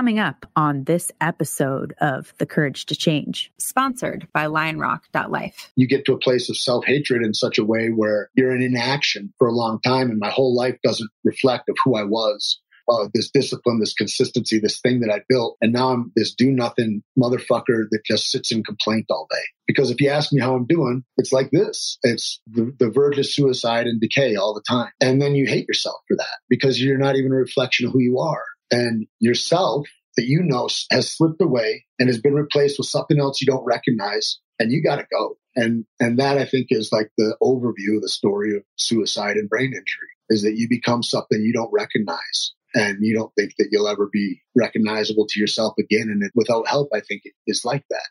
coming up on this episode of The Courage to Change, sponsored by lionrock.life. You get to a place of self hatred in such a way where you're in inaction for a long time, and my whole life doesn't reflect of who I was. Uh, this discipline, this consistency, this thing that I built. And now I'm this do nothing motherfucker that just sits in complaint all day. Because if you ask me how I'm doing, it's like this. It's the, the verge of suicide and decay all the time. And then you hate yourself for that because you're not even a reflection of who you are and yourself that you know has slipped away and has been replaced with something else you don't recognize and you got to go. And and that i think is like the overview of the story of suicide and brain injury is that you become something you don't recognize and you don't think that you'll ever be recognizable to yourself again and without help i think it is like that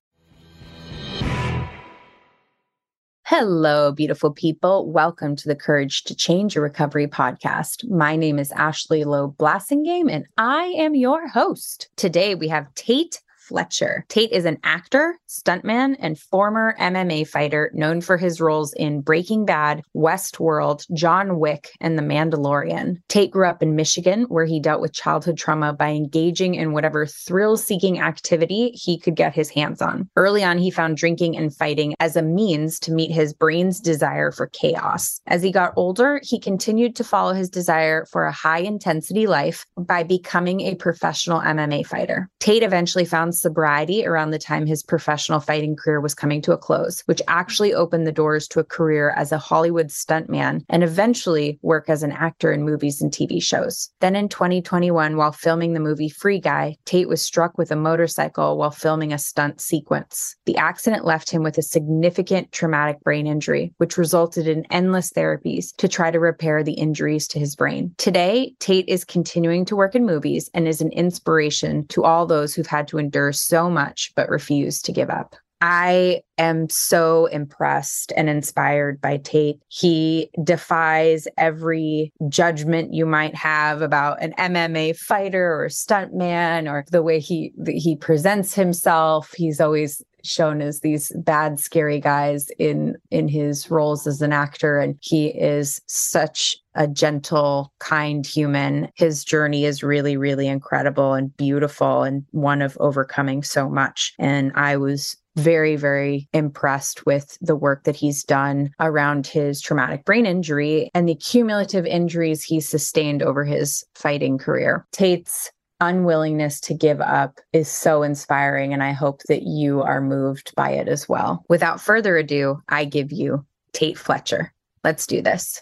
Hello, beautiful people. Welcome to the Courage to Change Your Recovery podcast. My name is Ashley Loeb Blassingame, and I am your host. Today we have Tait Fletcher. Tait is an actor, stuntman, and former MMA fighter known for his roles in Breaking Bad, Westworld, John Wick, and The Mandalorian. Tait grew up in Michigan, where he dealt with childhood trauma by engaging in whatever thrill seeking activity he could get his hands on. Early on, he found drinking and fighting as a means to meet his brain's desire for chaos. As he got older, he continued to follow his desire for a high intensity life by becoming a professional MMA fighter. Tait eventually found sobriety around the time his professional fighting career was coming to a close, which actually opened the doors to a career as a Hollywood stuntman and eventually work as an actor in movies and TV shows. Then in 2021, while filming the movie Free Guy, Tait was struck with a motorcycle while filming a stunt sequence. The accident left him with a significant traumatic brain injury, which resulted in endless therapies to try to repair the injuries to his brain. Today, Tait is continuing to work in movies and is an inspiration to all those who've had to endure so much but refuse to give up. I am so impressed and inspired by Tait. He defies every judgment you might have about an MMA fighter or stuntman or the way he he presents himself. He's always shown as these bad scary guys in in his roles as an actor and he is such a gentle kind human his journey is really really incredible and beautiful and one of overcoming so much and i was very, very impressed with the work that he's done around his traumatic brain injury and the cumulative injuries he sustained over his fighting career. Tait's unwillingness to give up is so inspiring, and I hope that you are moved by it as well. Without further ado, I give you Tait Fletcher. Let's do this.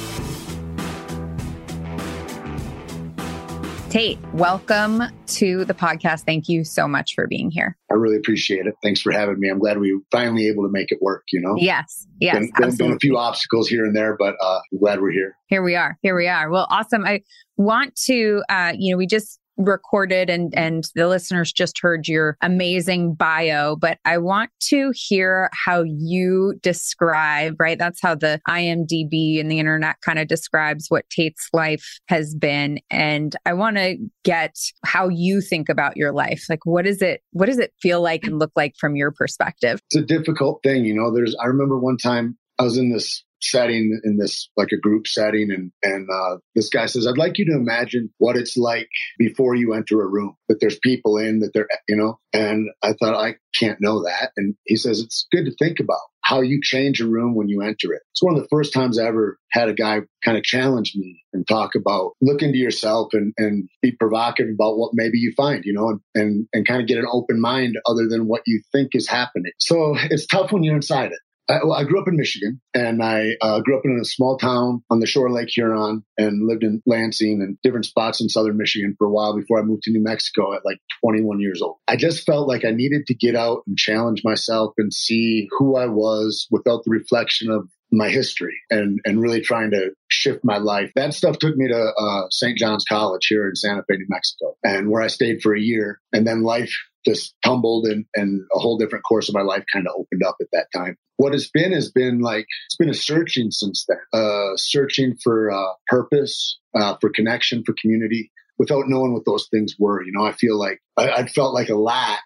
Tait, welcome to the podcast. Thank you so much for being here. I really appreciate it. Thanks for having me. I'm glad we were finally able to make it work, you know? Yes. Yes. Been, been, been a few obstacles here and there, but uh, I'm glad we're here. Here we are. Here we are. Well, awesome. I want to, uh, you know, we just recorded and and the listeners just heard your amazing bio but i want to hear how you describe right? That's how the imdb and the internet kind of describes what tait's life has been. And i want to get how you think about your life. Like what is it what does it feel like and look like from your perspective? It's a difficult thing you know there's i remember one time i was in this setting in this like a group setting and and uh, this guy says i'd like you to imagine what it's like before you enter a room that there's people in that they're you know? And i thought i can't know that. And he says it's good to think about how you change a room when you enter it. It's one of the first times i ever had a guy kind of challenge me and talk about look into yourself and, and be provocative about what maybe you find, you know, and, and, and kind of get an open mind other than what you think is happening. So it's tough when you're inside it I, well, I grew up in Michigan and I uh, grew up in a small town on the shore of Lake Huron and lived in Lansing and different spots in southern Michigan for a while before I moved to New Mexico at like 21 years old. I just felt like I needed to get out and challenge myself and see who I was without the reflection of my history and and really trying to shift my life. That stuff took me to uh, St. John's College here in Santa Fe, New Mexico, and where I stayed for a year. And then life just tumbled, and and a whole different course of my life kind of opened up at that time. What it's been has been like it's been a searching since then, uh, searching for uh, purpose, uh, for connection, for community. Without knowing what those things were, you know, I feel like I, I felt like a lack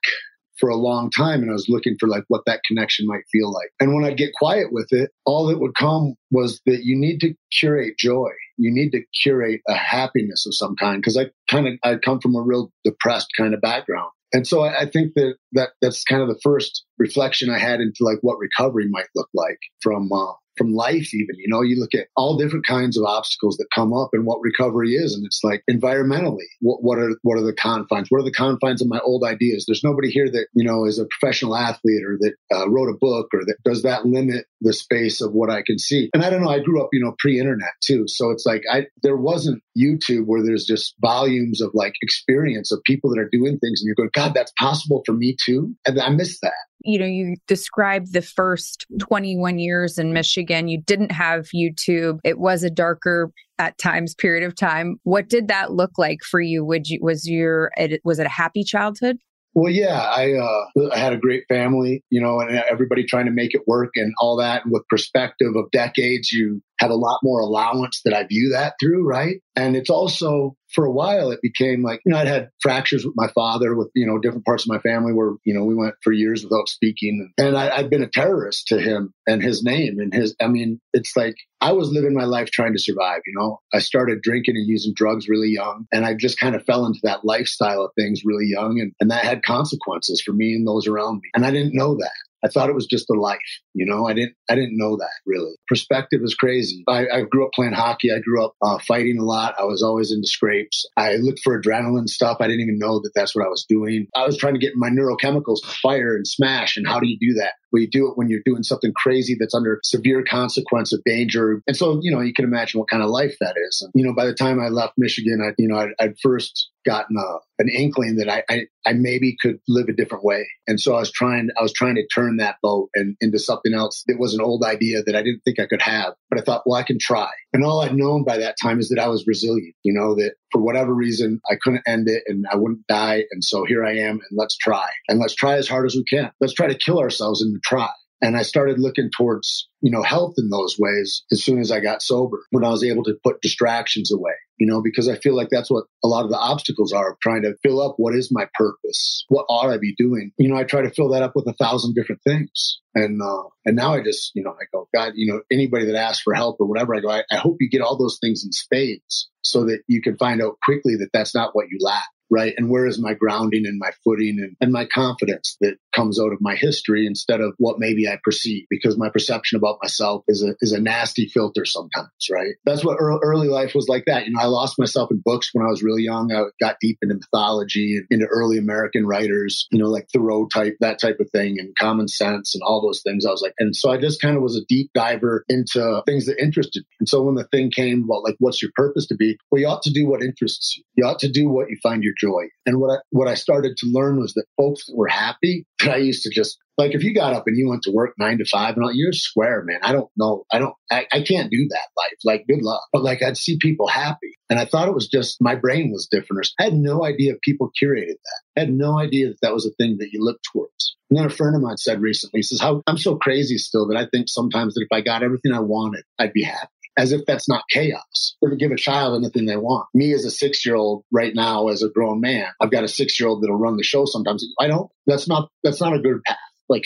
for a long time and I was looking for like what that connection might feel like. And when I'd get quiet with it, all that would come was that you need to curate joy. You need to curate a happiness of some kind. Cause I kind of, I come from a real depressed kind of background. And so I, I think that, that that's kind of the first reflection I had into like what recovery might look like from, uh, from life even you know you look at all different kinds of obstacles that come up and what recovery is and it's like environmentally what, what are what are the confines? What are the confines of my old ideas? There's nobody here that you know is a professional athlete or that uh, wrote a book or that does that limit the space of what i can see and i don't know i grew up you know pre-internet too so it's like i there wasn't youtube where there's just volumes of like experience of people that are doing things and you're going god that's possible for me too and i miss that you know, you described the first 21 years in Michigan. You didn't have YouTube. It was a darker at times period of time. What did that look like for you? Would you was your was it a happy childhood? Well, yeah, I uh, I had a great family, you know, and everybody trying to make it work and all that. And with perspective of decades, you have a lot more allowance that I view that through, right? And it's also for a while it became like you know I'd had fractures with my father with you know different parts of my family where you know we went for years without speaking. And I, I'd been a terrorist to him and his name and his I mean it's like I was living my life trying to survive you know? I started drinking and using drugs really young and I just kind of fell into that lifestyle of things really young and, and that had consequences for me and those around me. And I didn't know that I thought it was just a life. You know, I didn't, I didn't know that really. Perspective is crazy. I, I grew up playing hockey. I grew up uh, fighting a lot. I was always into scrapes. I looked for adrenaline stuff. I didn't even know that that's what I was doing. I was trying to get my neurochemicals to fire and smash. And how do you do that? Well, you do it when you're doing something crazy that's under severe consequence of danger. And so, you know, you can imagine what kind of life that is. And, you know, by the time I left Michigan, I, you know, I'd, I'd first gotten a, an inkling that I, I, I, maybe could live a different way. And so I was trying, I was trying to turn that boat and into something else that was an old idea that I didn't think I could have. But I thought, well, I can try. And all I'd known by that time is that I was resilient, you know, that for whatever reason, I couldn't end it and I wouldn't die. And so here I am and let's try and let's try as hard as we can. Let's try to kill ourselves in the try. And I started looking towards, you know, health in those ways as soon as I got sober, when I was able to put distractions away, you know, because I feel like that's what a lot of the obstacles are of trying to fill up what is my purpose? What ought I be doing? You know, I try to fill that up with a thousand different things. And, uh, and now I just, you know, I go, God, you know, anybody that asks for help or whatever, I go, I, I hope you get all those things in spades so that you can find out quickly that that's not what you lack right? And where is my grounding and my footing and, and my confidence that comes out of my history instead of what maybe I perceive because my perception about myself is a, is a nasty filter sometimes, right? That's what early life was like that. You know, I lost myself in books when I was really young. I got deep into mythology and into early American writers, you know, like Thoreau type, that type of thing and common sense and all those things. I was like, and so I just kind of was a deep diver into things that interested me. And so when the thing came about like, what's your purpose to be? Well, you ought to do what interests you. You ought to do what you find your joy. And what I, what I started to learn was that folks that were happy, that I used to just like if you got up and you went to work nine to five and all, you're square, man. I don't know. I don't, I, I can't do that life. Like good luck. But like I'd see people happy and I thought it was just my brain was different. I had no idea people curated that. I had no idea that that was a thing that you looked towards. And then a friend of mine said recently, he says, how I'm so crazy still that I think sometimes that if I got everything I wanted, I'd be happy as if that's not chaos or to give a child anything they want. Me as a six year old right now, as a grown man, I've got a six year old that'll run the show sometimes. I don't, that's not, that's not a good path. Like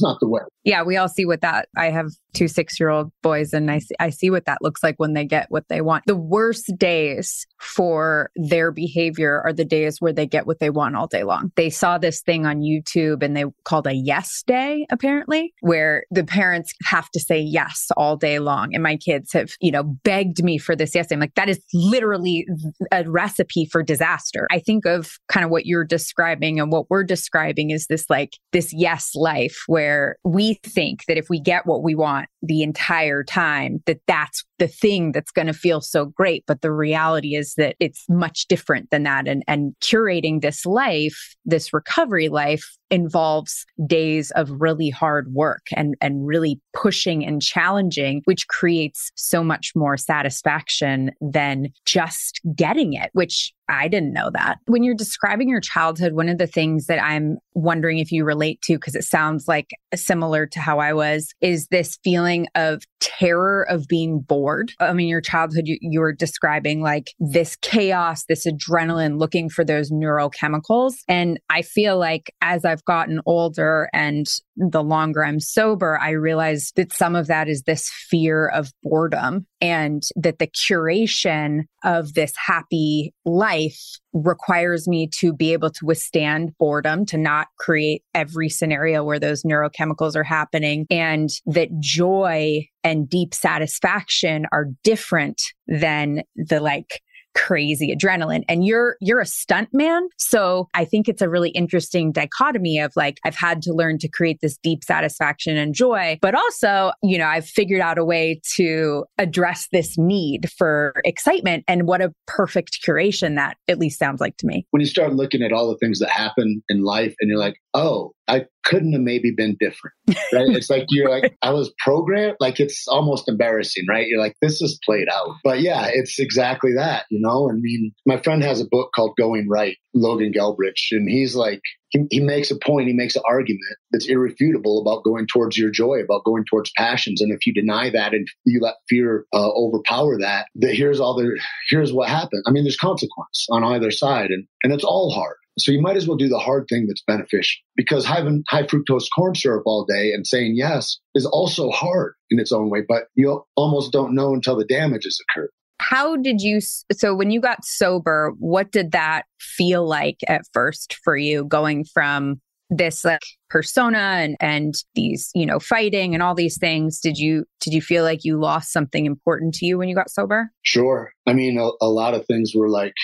not the way. Yeah, we all see what that. I have two six year old boys, and I see, I see what that looks like when they get what they want. The worst days for their behavior are the days where they get what they want all day long. They saw this thing on YouTube and they called a yes day, apparently, where the parents have to say yes all day long. And my kids have, you know, begged me for this yes. I'm like, that is literally a recipe for disaster. I think of kind of what you're describing and what we're describing is this like this yes life where we think that if we get what we want the entire time, that that's the thing that's going to feel so great. But the reality is that it's much different than that. And, and curating this life, this recovery life involves days of really hard work and, and really pushing and challenging, which creates so much more satisfaction than just getting it, which I didn't know that. When you're describing your childhood, one of the things that I'm wondering if you relate to, because it sounds like similar to how I was, is this feeling of terror of being bored. I mean, your childhood, you, you were describing like this chaos, this adrenaline, looking for those neurochemicals. And I feel like as I've gotten older and the longer I'm sober, I realize that some of that is this fear of boredom and that the curation of this happy life requires me to be able to withstand boredom, to not create every scenario where those neurochemicals are happening, and that joy and deep satisfaction are different than the like crazy adrenaline. And you're you're a stunt man. So i think it's a really interesting dichotomy of like i've had to learn to create this deep satisfaction and joy but also you know i've figured out a way to address this need for excitement. And what a perfect curation that at least sounds like to me. When you start looking at all the things that happen in life and you're like oh I couldn't have maybe been different. Right? it's like you're like, I was programmed. Like it's almost embarrassing, right? You're like, this is played out. But yeah, it's exactly that, you know? I mean, my friend has a book called Going Right, Logan Gelbrich, and he's like, he, he makes a point, he makes an argument that's irrefutable about going towards your joy, about going towards passions. And if you deny that and you let fear uh, overpower that, that here's all the, here's what happened. I mean, there's consequence on either side and, and it's all hard. So you might as well do the hard thing that's beneficial because having high fructose corn syrup all day and saying yes is also hard in its own way, but you almost don't know until the damage has occurred. How did you, so when you got sober, what did that feel like at first for you going from this like persona and and these you know fighting and all these things? Did you did you feel like you lost something important to you when you got sober? Sure. I mean a, a lot of things were like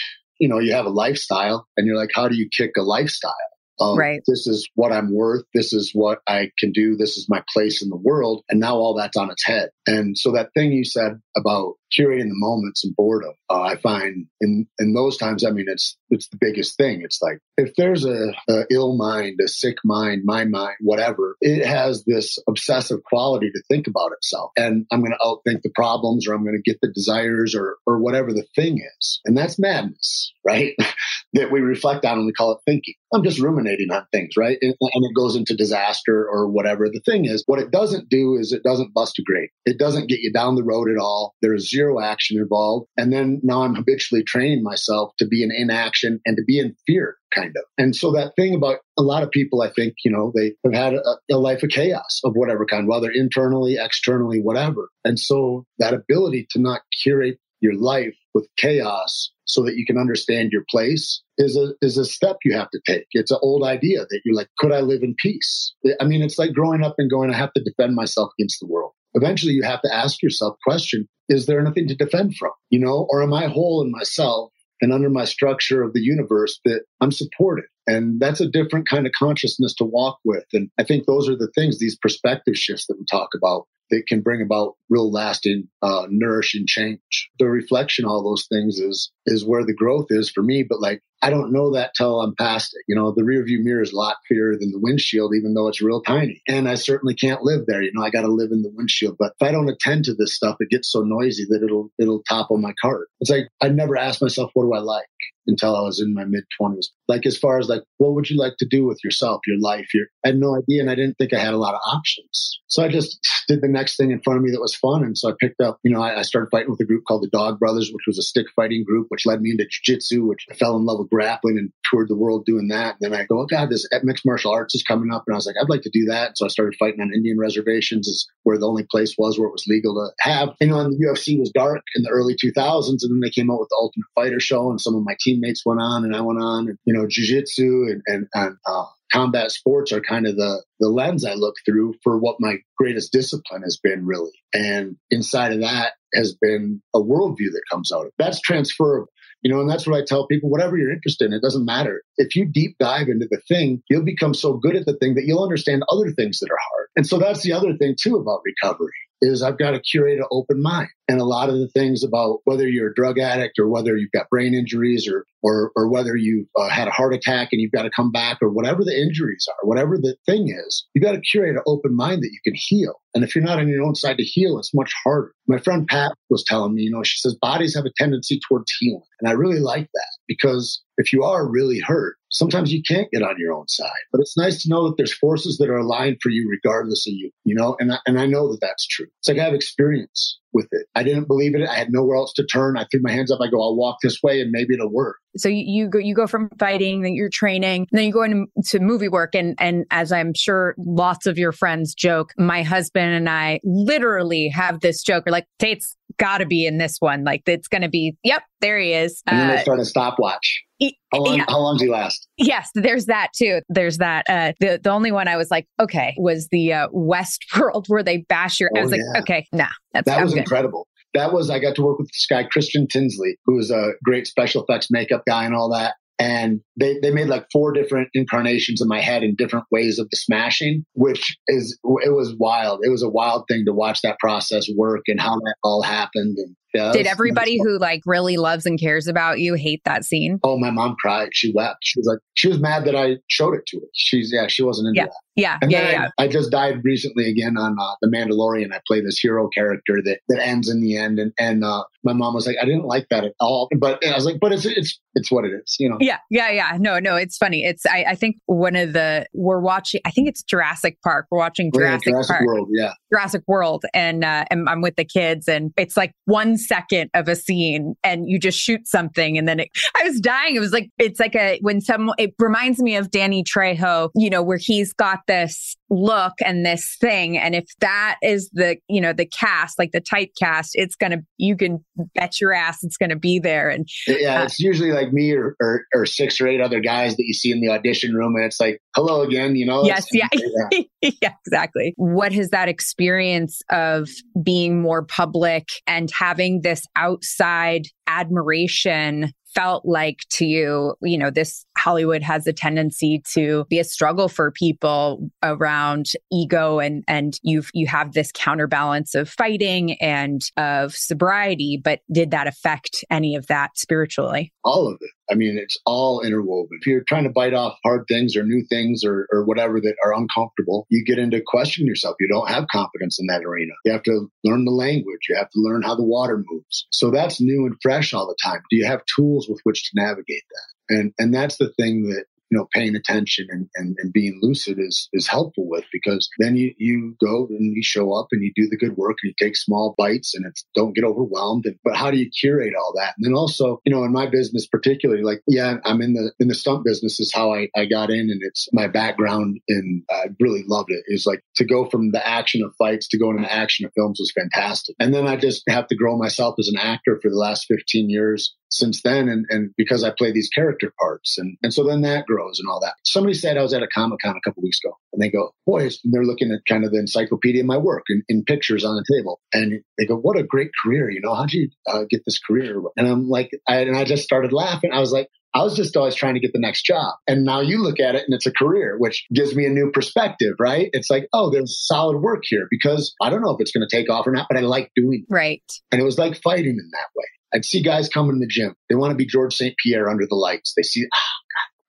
you know, you have a lifestyle and you're like, how do you kick a lifestyle? Um, right. This is what I'm worth. This is what I can do. This is my place in the world. And now all that's on its head. And so that thing you said about curating the moments and boredom, uh, I find in, in those times, I mean, it's, it's the biggest thing. It's like, if there's a, a ill mind, a sick mind, my mind, whatever, it has this obsessive quality to think about itself. And I'm going to outthink the problems or I'm going to get the desires or, or whatever the thing is. And that's madness, right? that we reflect on and we call it thinking. I'm just ruminating on things, right? And, and, it goes into disaster or whatever. The thing is, what it doesn't do is it doesn't bust a grade. It doesn't get you down the road at all. There's zero action involved. And then now I'm habitually training myself to be in inaction and to be in fear, kind of. And so that thing about a lot of people, I think, you know, they have had a, a life of chaos of whatever kind, whether internally, externally, whatever. And so that ability to not curate your life with chaos so that you can understand your place is a is a step you have to take. It's an old idea that you're like, could I live in peace? I mean, it's like growing up and going, I have to defend myself against the world. Eventually you have to ask yourself question, is there anything to defend from? You know, or am I whole in myself and under my structure of the universe that I'm supported? And that's a different kind of consciousness to walk with. And I think those are the things, these perspective shifts that we talk about that can bring about real lasting, uh, nourishing change. The reflection, all those things is, is where the growth is for me. But like, I don't know that till I'm past it. You know, the rear view mirror is a lot clearer than the windshield, even though it's real tiny. And I certainly can't live there. You know, I got to live in the windshield. But if I don't attend to this stuff, it gets so noisy that it'll, it'll topple my cart. It's like, I never ask myself, what do I like? Until I was in my mid 20s. Like, as far as like, what would you like to do with yourself, your life? Your, I had no idea, and I didn't think I had a lot of options. So I just did the next thing in front of me that was fun. And so I picked up, you know, I, I started fighting with a group called the Dog Brothers, which was a stick fighting group, which led me into jiu-jitsu, which I fell in love with grappling and toured the world doing that. And then I go, oh God, this mixed martial arts is coming up. And I was like, I'd like to do that. So I started fighting on Indian reservations is where the only place was where it was legal to have. You know, the UFC was dark in the early 2000s. And then they came out with the Ultimate Fighter show and some of my teammates went on and I went on and, you know, jiu-jitsu and, and, and uh, combat sports are kind of the, the lens I look through for what my greatest discipline has been really. And inside of that has been a worldview that comes out of. That's transferable. You know, and that's what I tell people, whatever you're interested in, it doesn't matter. If you deep dive into the thing, you'll become so good at the thing that you'll understand other things that are hard. And so that's the other thing too about recovery is I've got to curate an open mind. And a lot of the things about whether you're a drug addict or whether you've got brain injuries or or, or whether you've uh, had a heart attack and you've got to come back or whatever the injuries are, whatever the thing is, you've got to curate an open mind that you can heal. And if you're not on your own side to heal, it's much harder. My friend Pat was telling me, you know, she says bodies have a tendency towards healing. And I really like that because if you are really hurt, sometimes you can't get on your own side. But it's nice to know that there's forces that are aligned for you regardless of you, you know, and I, and I know that that's true. It's like I have experience with it. I didn't believe it. I had nowhere else to turn. I threw my hands up. I go, I'll walk this way and maybe it'll work. So you, you go, you go from fighting, then you're training, then you go into movie work. And, and as I'm sure lots of your friends joke, my husband and I literally have this joke. We're like, Tait's got to be in this one. Like it's going to be, yep, there he is. And then they uh, start a stopwatch. How long, yeah. how long do you last? Yes, there's that too. There's that. Uh, the the only one I was like, okay, was the uh, West World where they bash your. Oh, I was yeah. like, okay, nah, that's that was good. incredible. That was I got to work with this guy Christian Tinsley, who was a great special effects makeup guy and all that. And they, they made like four different incarnations of my head in different ways of the smashing, which is, it was wild. It was a wild thing to watch that process work and how that all happened. And yeah, Did everybody who like really loves and cares about you hate that scene? Oh, my mom cried. She wept. She was like, she was mad that I showed it to her. She's, yeah, she wasn't into yeah. that. Yeah. And yeah. yeah. I, I, just died recently again on uh, The Mandalorian. I play this hero character that, that ends in the end. And, and uh, my mom was like, I didn't like that at all. But I was like, but it's, it's, it's what it is, you know? Yeah. Yeah. Yeah. No, no, it's funny. It's, I, I think one of the, we're watching, I think it's Jurassic Park. We're watching Jurassic, yeah, Jurassic Park. World. Yeah. Jurassic World. And, uh, and I'm with the kids and it's like one second of a scene and you just shoot something and then it, I was dying. It was like, it's like a, when some, it reminds me of Danny Trejo, you know, where he's got this look and this thing. And if that is the, you know, the cast, like the type cast, it's going to, you can bet your ass it's going to be there. And yeah, uh, it's usually like me or, or, or, six or eight other guys that you see in the audition room. And it's like, hello again, you know? Yes. Yeah. yeah, exactly. What has that experience of being more public and having this outside admiration felt like to you, you know, this Hollywood has a tendency to be a struggle for people around ego and and you've you have this counterbalance of fighting and of sobriety, but did that affect any of that spiritually? All of it. I mean, it's all interwoven. If you're trying to bite off hard things or new things or, or whatever that are uncomfortable, you get into questioning yourself. You don't have confidence in that arena. You have to learn the language. You have to learn how the water moves. So that's new and fresh all the time. Do you have tools with which to navigate that? And, and that's the thing that you know, paying attention and, and, and being lucid is, is helpful with because then you, you go and you show up and you do the good work and you take small bites and it's don't get overwhelmed. And, but how do you curate all that? And then also, you know, in my business particularly, like, yeah, I'm in the, in the stunt business is how I, I got in and it's my background and I really loved it. Is like to go from the action of fights to going into the action of films was fantastic. And then I just have to grow myself as an actor for the last 15 years since then and, and because I play these character parts and, and so then that grows and all that. Somebody said I was at a Comic Con a couple weeks ago and they go, boys, and they're looking at kind of the encyclopedia of my work in, in pictures on the table. And they go, what a great career. You know, how'd you uh, get this career? And I'm like, I, and I just started laughing. I was like, I was just always trying to get the next job. And now you look at it and it's a career, which gives me a new perspective, right? It's like, oh, there's solid work here because I don't know if it's going to take off or not, but I like doing it. Right. And it was like fighting in that way. I'd see guys come in the gym. They want to be George St. Pierre under the lights. They see, oh,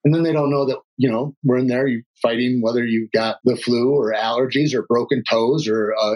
and then they don't know that, you know, we're in there you fighting whether you've got the flu or allergies or broken toes or uh,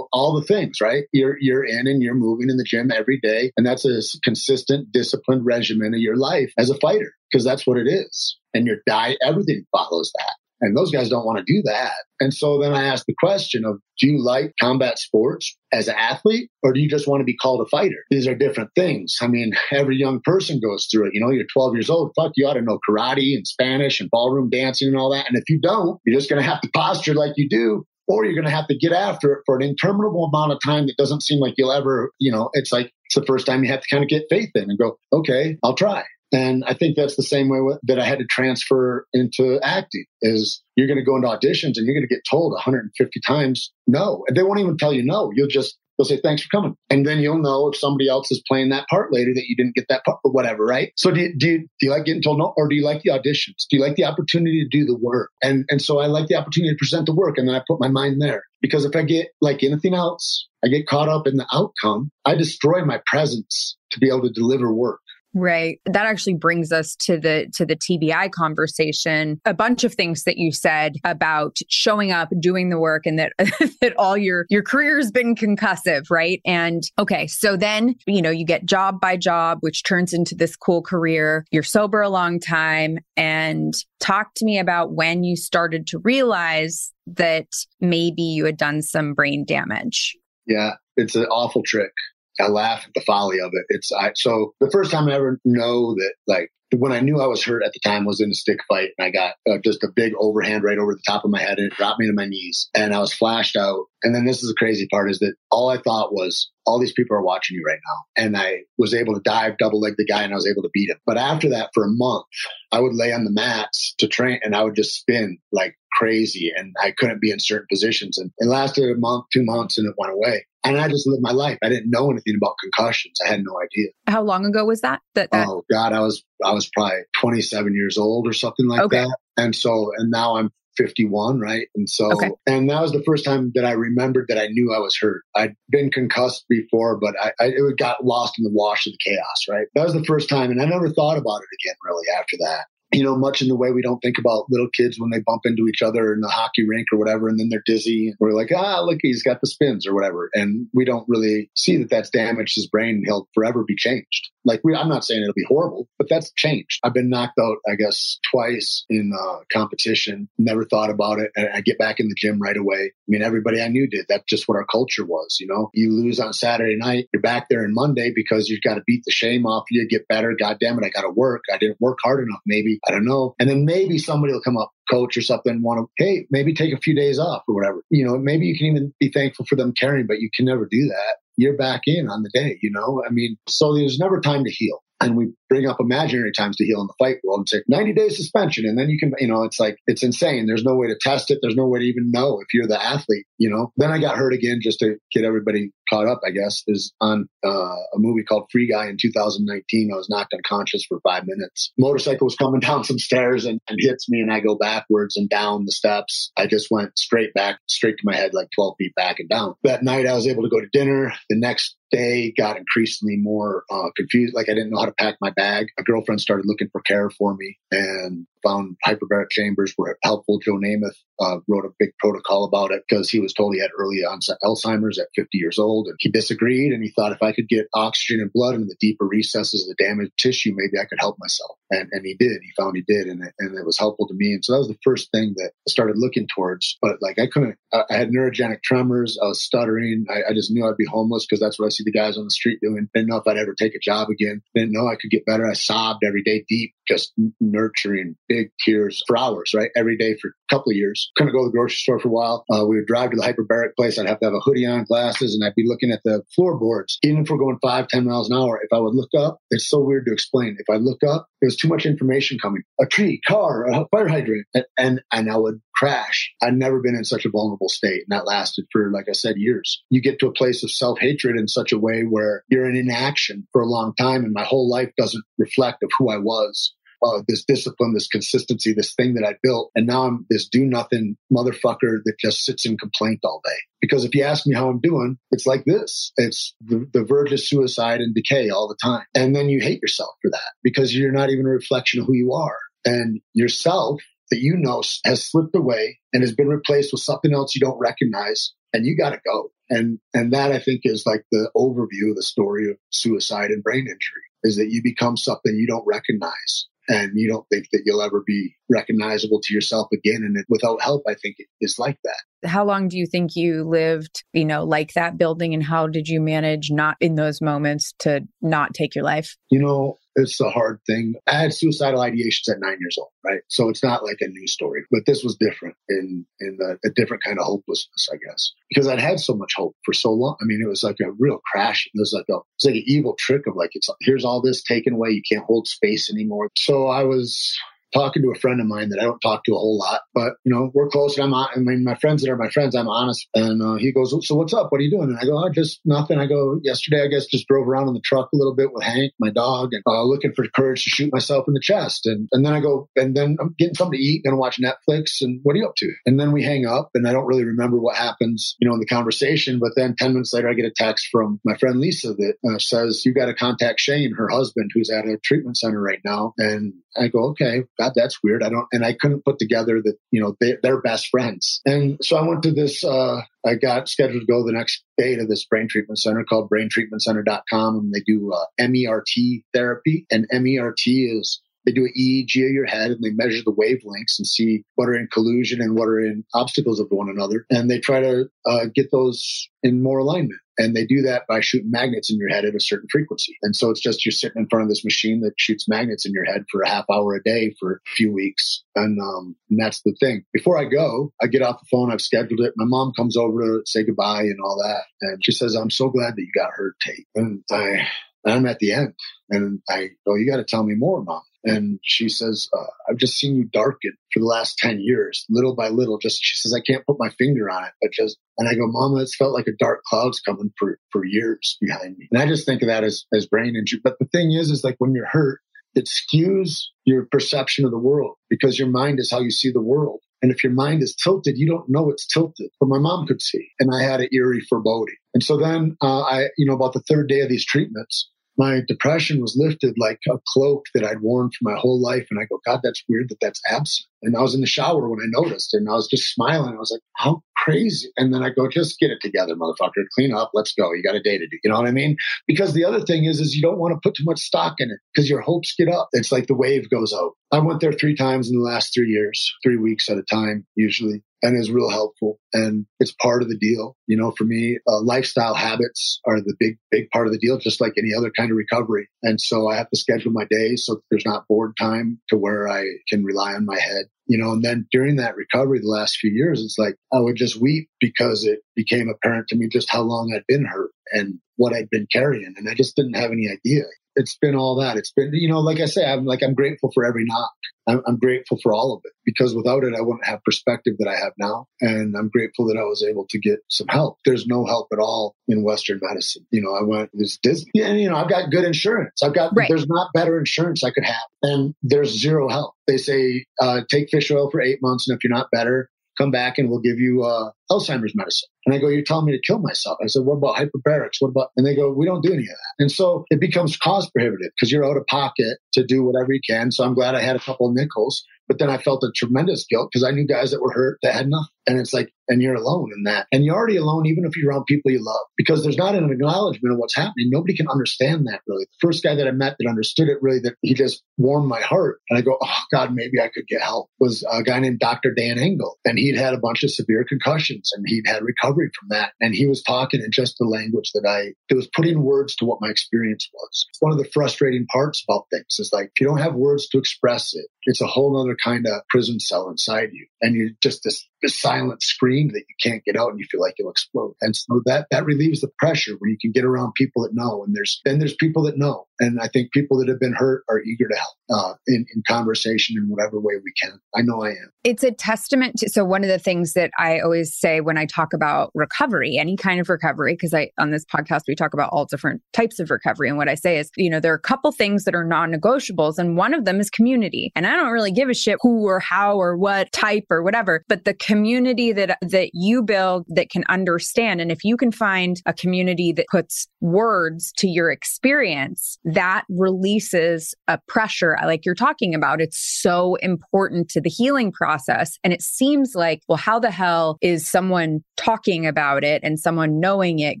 all the things, right? You're, you're in and you're moving in the gym every day. And that's a consistent, disciplined regimen of your life as a fighter because that's what it is. And your diet, everything follows that. And those guys don't want to do that. And so then I asked the question of, do you like combat sports as an athlete or do you just want to be called a fighter? These are different things. I mean, every young person goes through it. You know, you're 12 years old. Fuck, you ought to know karate and Spanish and ballroom dancing and all that. And if you don't, you're just going to have to posture like you do or you're going to have to get after it for an interminable amount of time that doesn't seem like you'll ever, you know, it's like it's the first time you have to kind of get faith in and go, okay, I'll try. And I think that's the same way that I had to transfer into acting is you're going to go into auditions and you're going to get told 150 times no. And they won't even tell you no. You'll just They'll say, thanks for coming. And then you'll know if somebody else is playing that part later that you didn't get that part or whatever, right? So do you, do you, do you like getting told no or do you like the auditions? Do you like the opportunity to do the work? And, and so I like the opportunity to present the work and then I put my mind there. Because if I get like anything else, I get caught up in the outcome, I destroy my presence to be able to deliver work. Right. That actually brings us to the to the TBI conversation. A bunch of things that you said about showing up, doing the work and that that all your your career has been concussive, right? And okay, so then, you know, you get job by job which turns into this cool career. You're sober a long time and talk to me about when you started to realize that maybe you had done some brain damage. Yeah, it's an awful trick. I laugh at the folly of it. It's I, so the first time I ever know that like when I knew I was hurt at the time was in a stick fight and I got uh, just a big overhand right over the top of my head and it dropped me to my knees and I was flashed out. And then this is the crazy part is that all I thought was all these people are watching you right now. And I was able to dive double leg the guy and I was able to beat him. But after that for a month, I would lay on the mats to train and I would just spin like crazy and I couldn't be in certain positions. And it lasted a month, two months and it went away. And I just lived my life. I didn't know anything about concussions. I had no idea. How long ago was that? That, that... oh God, I was I was probably 27 years old or something like okay. that. And so and now I'm 51, right? And so, okay. and that was the first time that I remembered that I knew I was hurt. I'd been concussed before, but I, I it got lost in the wash of the chaos, right? That was the first time, and I never thought about it again really after that you know, much in the way we don't think about little kids when they bump into each other in the hockey rink or whatever, and then they're dizzy. We're like, ah, look, he's got the spins or whatever. And we don't really see that that's damaged his brain and he'll forever be changed. Like, we, I'm not saying it'll be horrible, but that's changed. I've been knocked out, I guess, twice in uh, competition, never thought about it. And I get back in the gym right away. I mean, everybody I knew did. That's just what our culture was, you know? You lose on Saturday night, you're back there on Monday because you've got to beat the shame off you, get better. God damn it, I got to work. I didn't work hard enough, maybe. I don't know. And then maybe somebody will come up, coach or something, want to, hey, maybe take a few days off or whatever. You know, maybe you can even be thankful for them caring, but you can never do that. You're back in on the day, you know? I mean, so there's never time to heal and we bring up imaginary times to heal in the fight world. And say 90 days suspension and then you can you know it's like it's insane. There's no way to test it. There's no way to even know if you're the athlete you know? Then i got hurt again just to get everybody caught up i guess is on uh, a movie called free guy in 2019 i was knocked unconscious for five minutes. Motorcycle was coming down some stairs and, and hits me and i go backwards and down the steps. I just went straight back straight to my head like 12 feet back and down. That night i was able to go to dinner. The next day got increasingly more uh, confused. Like I didn't know how to pack my bag. My girlfriend started looking for care for me and found hyperbaric chambers were helpful. Joe Namath uh, wrote a big protocol about it because he was told he had early onset Alzheimer's at 50 years old. And he disagreed and he thought if I could get oxygen and blood into the deeper recesses of the damaged tissue, maybe I could help myself. And, and he did. He found he did. And it, and it was helpful to me. And so that was the first thing that I started looking towards. But like I couldn't, I, I had neurogenic tremors. I was stuttering. I, I just knew I'd be homeless because that's what I see the guys on the street doing. Didn't know if I'd ever take a job again. Didn't know I could get better. I sobbed every day deep, just nurturing big tears for hours, right? Every day for a couple of years. Couldn't go to the grocery store for a while. Uh, we would drive to the hyperbaric place. I'd have to have a hoodie on, glasses, and I'd be looking at the floorboards. Even if we're going five, ten miles an hour, if I would look up, it's so weird to explain. If I look up, there's too much information coming. A tree, car, a fire hydrant, and, and, I would crash. I'd never been in such a vulnerable state. And that lasted for, like I said, years. You get to a place of self hatred in such a way where you're in inaction for a long time. And my whole life doesn't reflect of who I was. Uh, this discipline, this consistency, this thing that I built. And now I'm this do nothing motherfucker that just sits in complaint all day. Because if you ask me how I'm doing, it's like this. It's the, the verge of suicide and decay all the time. And then you hate yourself for that because you're not even a reflection of who you are. And yourself that you know has slipped away and has been replaced with something else you don't recognize and you got to go and and that i think is like the overview of the story of suicide and brain injury is that you become something you don't recognize and you don't think that you'll ever be recognizable to yourself again and without help i think it is like that how long do you think you lived you know like that building and how did you manage not in those moments to not take your life you know it's a hard thing. I had suicidal ideations at nine years old, right? So it's not like a new story, but this was different in in the, a different kind of hopelessness, I guess, because I'd had so much hope for so long. I mean, it was like a real crash. It was like a it's like an evil trick of like it's here's all this taken away. You can't hold space anymore. So I was talking to a friend of mine that I don't talk to a whole lot, but you know, we're close and I'm, I mean, my friends that are my friends, I'm honest. And uh, he goes, so what's up? What are you doing? And I go, oh, just nothing. I go, yesterday, I guess just drove around in the truck a little bit with Hank, my dog, and uh, looking for courage to shoot myself in the chest. And, and then I go, and then I'm getting something to eat, gonna watch Netflix. And what are you up to? And then we hang up and I don't really remember what happens, you know, in the conversation. But then 10 minutes later, I get a text from my friend Lisa that uh, says, you got to contact Shane, her husband, who's at a treatment center right now. And I go, okay, God, that's weird. I don't, and I couldn't put together that, you know, they, are best friends. And so I went to this, uh, I got scheduled to go the next day to this brain treatment center called braintreatmentcenter.com and they do uh, MERT therapy. And MERT is they do an EEG of your head and they measure the wavelengths and see what are in collusion and what are in obstacles of one another. And they try to uh, get those in more alignment. And they do that by shooting magnets in your head at a certain frequency. And so it's just you're sitting in front of this machine that shoots magnets in your head for a half hour a day for a few weeks. And, um, and that's the thing. Before I go, I get off the phone. I've scheduled it. My mom comes over to say goodbye and all that. And she says, I'm so glad that you got her tape. And I, I'm at the end and I go, you got to tell me more, mom. And she says, uh, I've just seen you darken for the last 10 years, little by little. Just, she says, I can't put my finger on it, but just, and I go, Mama, it's felt like a dark cloud's coming for, for years behind me. And I just think of that as, as brain injury. But the thing is, is like when you're hurt, it skews your perception of the world because your mind is how you see the world. And if your mind is tilted, you don't know it's tilted. But my mom could see, and I had an eerie foreboding. And so then uh, I, you know, about the third day of these treatments, my depression was lifted like a cloak that I'd worn for my whole life. And I go, God, that's weird that that's absent. And I was in the shower when I noticed and I was just smiling. I was like, how crazy. And then I go, just get it together, motherfucker. Clean up. Let's go. You got a day to do. You know what I mean? Because the other thing is, is you don't want to put too much stock in it because your hopes get up. It's like the wave goes out. I went there three times in the last three years, three weeks at a time, usually and is real helpful. And it's part of the deal. You know, for me, uh, lifestyle habits are the big, big part of the deal, just like any other kind of recovery. And so I have to schedule my days so there's not bored time to where I can rely on my head. You know, and then during that recovery, the last few years, it's like I would just weep because it became apparent to me just how long I'd been hurt and what I'd been carrying. And I just didn't have any idea it's been all that. It's been, you know, like I say, I'm like, I'm grateful for every knock. I'm, I'm, grateful for all of it because without it, I wouldn't have perspective that I have now. And I'm grateful that I was able to get some help. There's no help at all in Western medicine. You know, I went, this Disney, and, you know, I've got good insurance. I've got, right. there's not better insurance I could have. And there's zero help. They say, uh, take fish oil for eight months. And if you're not better, come back and we'll give you uh, Alzheimer's medicine. And I go, you're telling me to kill myself. I said, what about hyperbarics? What about, and they go, we don't do any of that. And so it becomes cost prohibitive because you're out of pocket to do whatever you can. So I'm glad I had a couple of nickels, but then I felt a tremendous guilt because I knew guys that were hurt that had nothing. And it's like, and you're alone in that. And you're already alone even if you're around people you love because there's not an acknowledgement of what's happening. Nobody can understand that really. The first guy that I met that understood it really, that he just warmed my heart. And I go, oh God, maybe I could get help was a guy named Dr. Dan Engle. And he'd had a bunch of severe concussions and he'd had recovery from that. And he was talking in just the language that I, it was putting words to what my experience was. It's one of the frustrating parts about things is like, if you don't have words to express it, it's a whole other kind of prison cell inside you. And you're just this, this silent scream that you can't get out and you feel like you'll explode. And so that, that relieves the pressure when you can get around people that know. And there's, then there's people that know. And I think people that have been hurt are eager to help uh, in, in conversation in whatever way we can. I know I am. It's a testament to, so one of the things that I always say when I talk about recovery, any kind of recovery, because I, on this podcast, we talk about all different types of recovery. And what I say is, you know, there are a couple things that are non negotiables. And one of them is community. And I don't really give a shit who or how or what type or whatever, but the community that, that you build that can understand. And if you can find a community that puts words to your experience, that releases a pressure like you're talking about. It's so important to the healing process. And it seems like, well, how the hell is someone talking about it and someone knowing it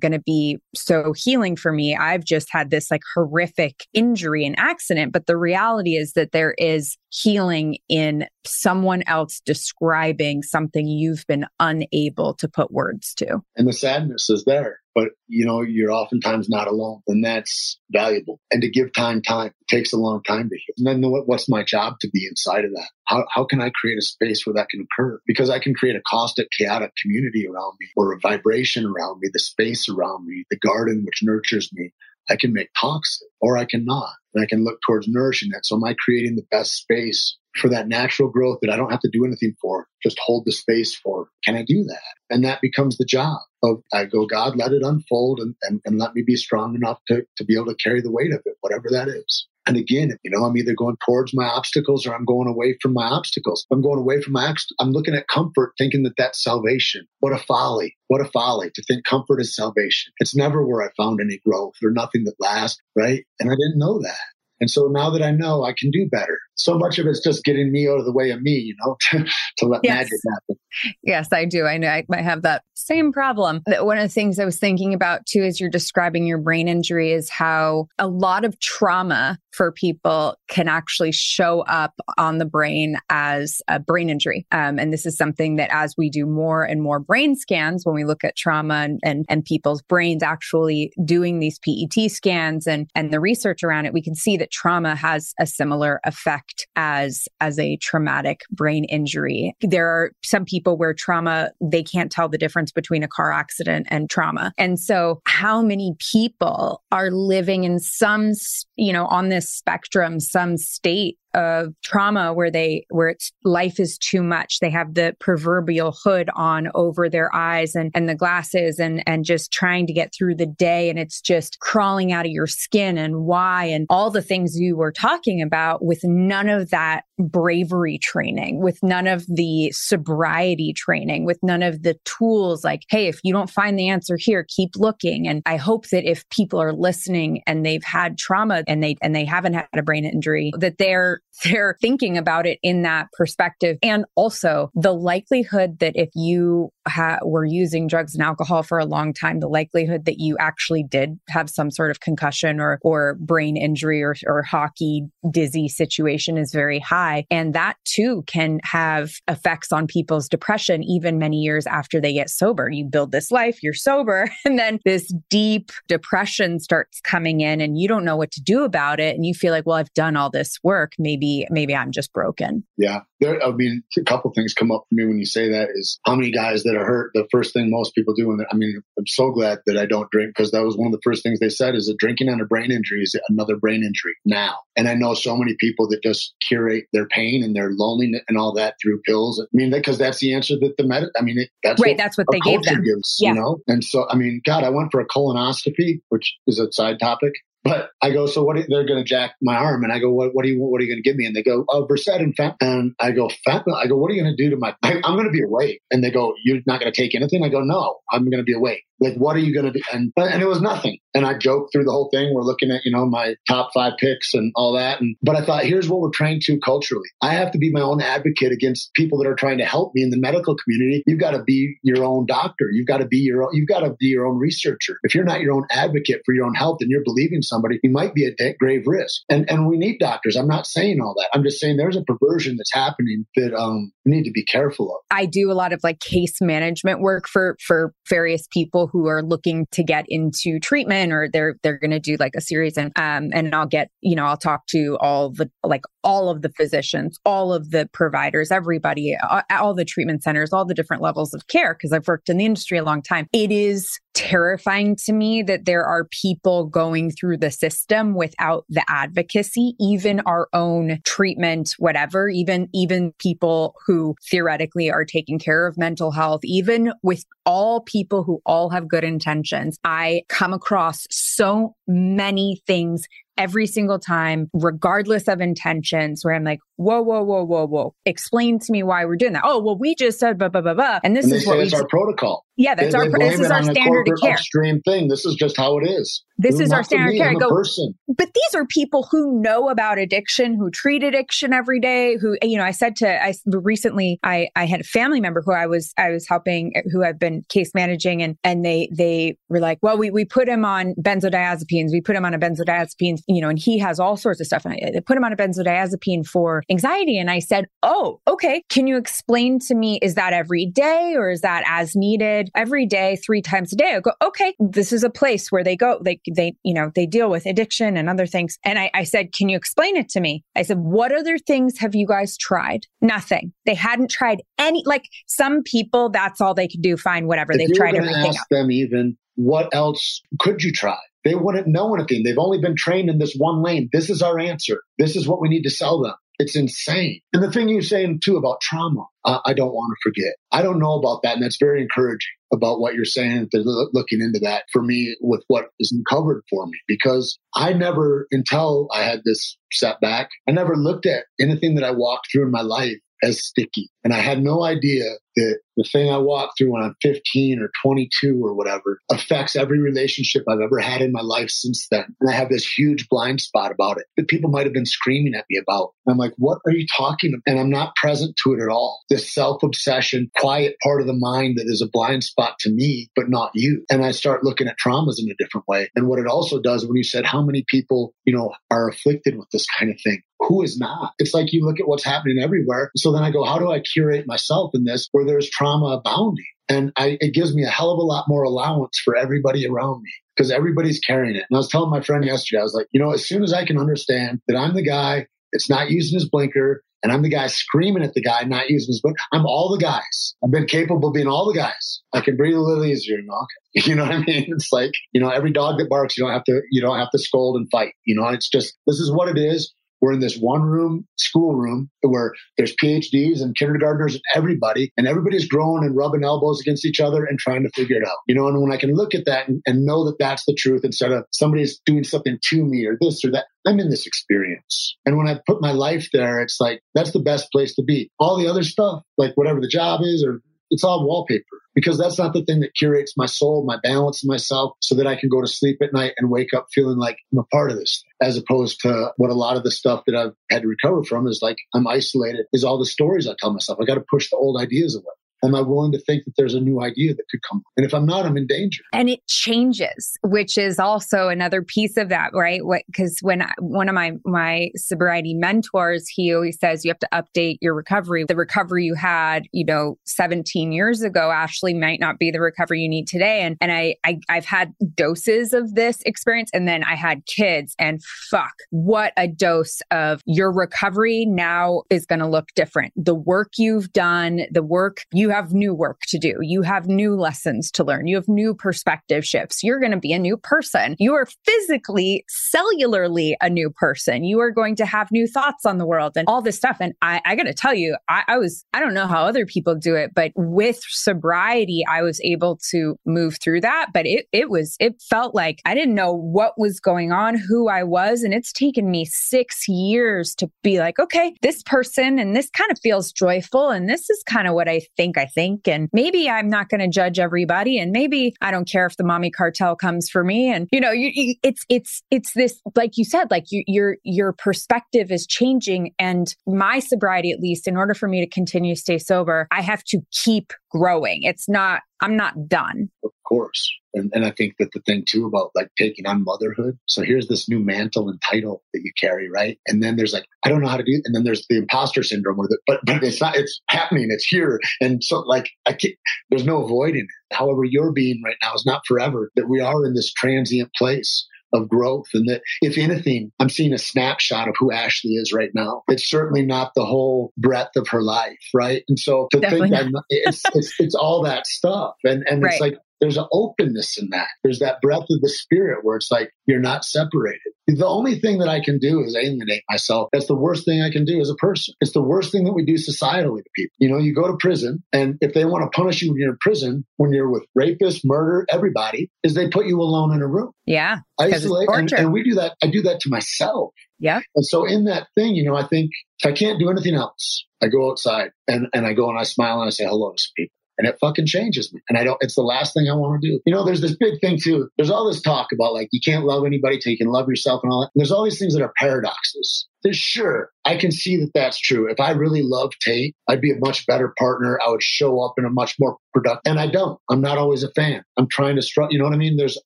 going to be so healing for me? I've just had this like horrific injury and accident. But the reality is that there is healing in someone else describing something you've been unable to put words to. And the sadness is there but you know you're oftentimes not alone and that's valuable. And to give time time takes a long time to heal. And then what's my job to be inside of that? How, how can i create a space where that can occur? Because i can create a caustic chaotic community around me or a vibration around me the space around me the garden which nurtures me i can make toxic or i cannot and i can look towards nourishing that so am i creating the best space for that natural growth that I don't have to do anything for, just hold the space for. Can I do that? And that becomes the job of I go, God, let it unfold and, and, and let me be strong enough to, to be able to carry the weight of it, whatever that is. And again, you know, I'm either going towards my obstacles or I'm going away from my obstacles. I'm going away from my, I'm looking at comfort thinking that that's salvation. What a folly. What a folly to think comfort is salvation. It's never where I found any growth or nothing that lasts, right? And I didn't know that. And so now that I know, I can do better. So much of it's just getting me out of the way of me, you know, to, let yes. magic happen. Yes, I do. I know I, I have that same problem. One of the things I was thinking about too, as you're describing your brain injury, is how a lot of trauma for people can actually show up on the brain as a brain injury. Um, and this is something that as we do more and more brain scans, when we look at trauma and, and, and people's brains actually doing these PET scans and, and the research around it, we can see that trauma has a similar effect as, as a traumatic brain injury. There are some people where trauma, they can't tell the difference between a car accident and trauma. And so how many people are living in some, you know, on this spectrum, some state of trauma where they where it's life is too much. They have the proverbial hood on over their eyes and and the glasses and and just trying to get through the day. And it's just crawling out of your skin and why and all the things you were talking about with none of that bravery training with none of the sobriety training with none of the tools like hey if you don't find the answer here keep looking and i hope that if people are listening and they've had trauma and they and they haven't had a brain injury that they're they're thinking about it in that perspective. And also the likelihood that if you ha- were using drugs and alcohol for a long time, the likelihood that you actually did have some sort of concussion or, or brain injury or, or hockey dizzy situation is very high. And that too can have effects on people's depression, even many years after they get sober. You build this life, you're sober, and then this deep depression starts coming in and you don't know what to do about it. And you feel like, well, I've done all this work. Maybe, maybe I'm just broken. Yeah. There, I mean, a couple things come up for me when you say that is how many guys that are hurt. The first thing most people do, and I mean, I'm so glad that I don't drink because that was one of the first things they said is that drinking on a brain injury is another brain injury now. And I know so many people that just curate their pain and their loneliness and all that through pills. I mean, because that's the answer that the med. I mean, it, that's right. What that's what they gave them. Gives, yeah. You know, and so I mean, God, I went for a colonoscopy, which is a side topic. But I go, so what? they're going to jack my arm, and I go, what? What are you? What are you going to give me? And they go, oh, Versed and fat. And I go, fat. I go, what are you going to do to my? I, I'm going to be awake. And they go, you're not going to take anything. I go, no, I'm going to be awake. Like, what are you going to do? And, and it was nothing. And I joked through the whole thing. We're looking at, you know, my top five picks and all that. And, but I thought, here's what we're trained to culturally. I have to be my own advocate against people that are trying to help me in the medical community. You've got to be your own doctor. You've got to be your own, you've got to be your own researcher. If you're not your own advocate for your own health and you're believing somebody, you might be at grave risk. And, and we need doctors. I'm not saying all that. I'm just saying there's a perversion that's happening that, um, we need to be careful of. I do a lot of like case management work for, for various people who are looking to get into treatment or they're they're going to do like a series and um and I'll get you know I'll talk to all the like all of the physicians all of the providers everybody all the treatment centers all the different levels of care because I've worked in the industry a long time it is terrifying to me that there are people going through the system without the advocacy even our own treatment whatever even even people who theoretically are taking care of mental health even with all people who all have good intentions. I come across so many things every single time, regardless of intentions, where I'm like, whoa, whoa, whoa, whoa, whoa. Explain to me why we're doing that. Oh, well, we just said blah, blah, blah, blah. And this and is what we our protocol. Yeah, that's they, our, they this is our standard of care. Extreme thing. This is just how it is. This is our standard care. I go, person. but these are people who know about addiction, who treat addiction every day. Who, you know, I said to, I recently, I, I had a family member who I was, I was helping, eh, who I've been case managing, and and they, they were like, well, we we put him on benzodiazepines. We put him on a benzodiazepine, you know, and he has all sorts of stuff. And I, I put him on a benzodiazepine for anxiety, and I said, oh, okay. Can you explain to me? Is that every day, or is that as needed? Every day, three times a day. I go, okay, this is a place where they go. They they, you know, they deal with addiction and other things. And I, I said, Can you explain it to me? I said, What other things have you guys tried? Nothing. They hadn't tried any, like some people, that's all they could do. Fine, whatever. If They've tried everything. Ask them even, what else could you try? They wouldn't know anything. They've only been trained in this one lane. This is our answer. This is what we need to sell them. It's insane. And the thing you're saying too about trauma, uh, I don't want to forget. I don't know about that. And that's very encouraging about what you're saying. They're looking into that for me with what is uncovered for me because I never, until I had this setback, I never looked at anything that I walked through in my life as sticky. And I had no idea that the thing I walk through when I'm 15 or 22 or whatever affects every relationship I've ever had in my life since then. And I have this huge blind spot about it that people might have been screaming at me about. I'm like, what are you talking about? And I'm not present to it at all. This self obsession, quiet part of the mind that is a blind spot to me, but not you. And I start looking at traumas in a different way. And what it also does when you said how many people, you know, are afflicted with this kind of thing, who is not? It's like you look at what's happening everywhere. So then I go, how do I curate myself in this where there's trauma abounding? And I, it gives me a hell of a lot more allowance for everybody around me because everybody's carrying it. And I was telling my friend yesterday, I was like, you know, as soon as I can understand that I'm the guy that's not using his blinker and I'm the guy screaming at the guy not using his blinker, I'm all the guys. I've been capable of being all the guys. I can breathe a little easier. Know, you know what I mean? It's like, you know, every dog that barks, you don't have to, you don't have to scold and fight. You know, it's just, this is what it is. We're in this one room schoolroom where there's PhDs and kindergartners and everybody, and everybody's growing and rubbing elbows against each other and trying to figure it out. You know, and when I can look at that and, and know that that's the truth instead of somebody's doing something to me or this or that, I'm in this experience. And when I put my life there, it's like, that's the best place to be. All the other stuff, like whatever the job is or it's all wallpaper because that's not the thing that curates my soul, my balance, myself, so that I can go to sleep at night and wake up feeling like I'm a part of this, as opposed to what a lot of the stuff that I've had to recover from is like I'm isolated, is all the stories I tell myself. I got to push the old ideas away am I willing to think that there's a new idea that could come? And if I'm not, I'm in danger. And it changes, which is also another piece of that, right? Because when I, one of my my sobriety mentors, he always says you have to update your recovery. The recovery you had, you know, 17 years ago, Ashley might not be the recovery you need today. And and I, I I've had doses of this experience, and then I had kids, and fuck, what a dose of your recovery now is going to look different. The work you've done, the work you have new work to do. You have new lessons to learn. You have new perspective shifts. You're going to be a new person. You are physically, cellularly a new person. You are going to have new thoughts on the world and all this stuff. And I, I got to tell you, I, I was, I don't know how other people do it, but with sobriety, I was able to move through that. But it, it was, it felt like I didn't know what was going on, who I was. And it's taken me six years to be like, okay, this person and this kind of feels joyful. And this is kind of what I think I think. And maybe I'm not going to judge everybody. And maybe I don't care if the mommy cartel comes for me. And, you know, you, you, it's, it's, it's this, like you said, like you, your, your perspective is changing. And my sobriety, at least, in order for me to continue to stay sober, I have to keep growing. It's not, I'm not done. Course. And, and I think that the thing too about like taking on motherhood. So here's this new mantle and title that you carry, right? And then there's like, I don't know how to do it. And then there's the imposter syndrome with it, but, but it's not, it's happening. It's here. And so like, I can't, there's no avoiding it. However, you're being right now is not forever, that we are in this transient place of growth. And that if anything, I'm seeing a snapshot of who Ashley is right now. It's certainly not the whole breadth of her life. Right. And so to Definitely think not. it's, it's, it's all that stuff. And, and right. it's like, there's an openness in that. There's that breath of the spirit where it's like you're not separated. The only thing that I can do is alienate myself. That's the worst thing I can do as a person. It's the worst thing that we do societally to people. You know, you go to prison and if they want to punish you when you're in prison, when you're with rapists, murder, everybody, is they put you alone in a room. Yeah. Isolate. And, and we do that. I do that to myself. Yeah. And so in that thing, you know, I think if I can't do anything else, I go outside and, and I go and I smile and I say hello to people and it fucking changes me. And I don't, it's the last thing I want to do. You know, there's this big thing too. There's all this talk about like, you can't love anybody till you can love yourself and all that. And there's all these things that are paradoxes. There's sure, I can see that that's true. If I really loved Tait, I'd be a much better partner. I would show up in a much more productive, and I don't. I'm not always a fan. I'm trying to struggle. You know what I mean? There's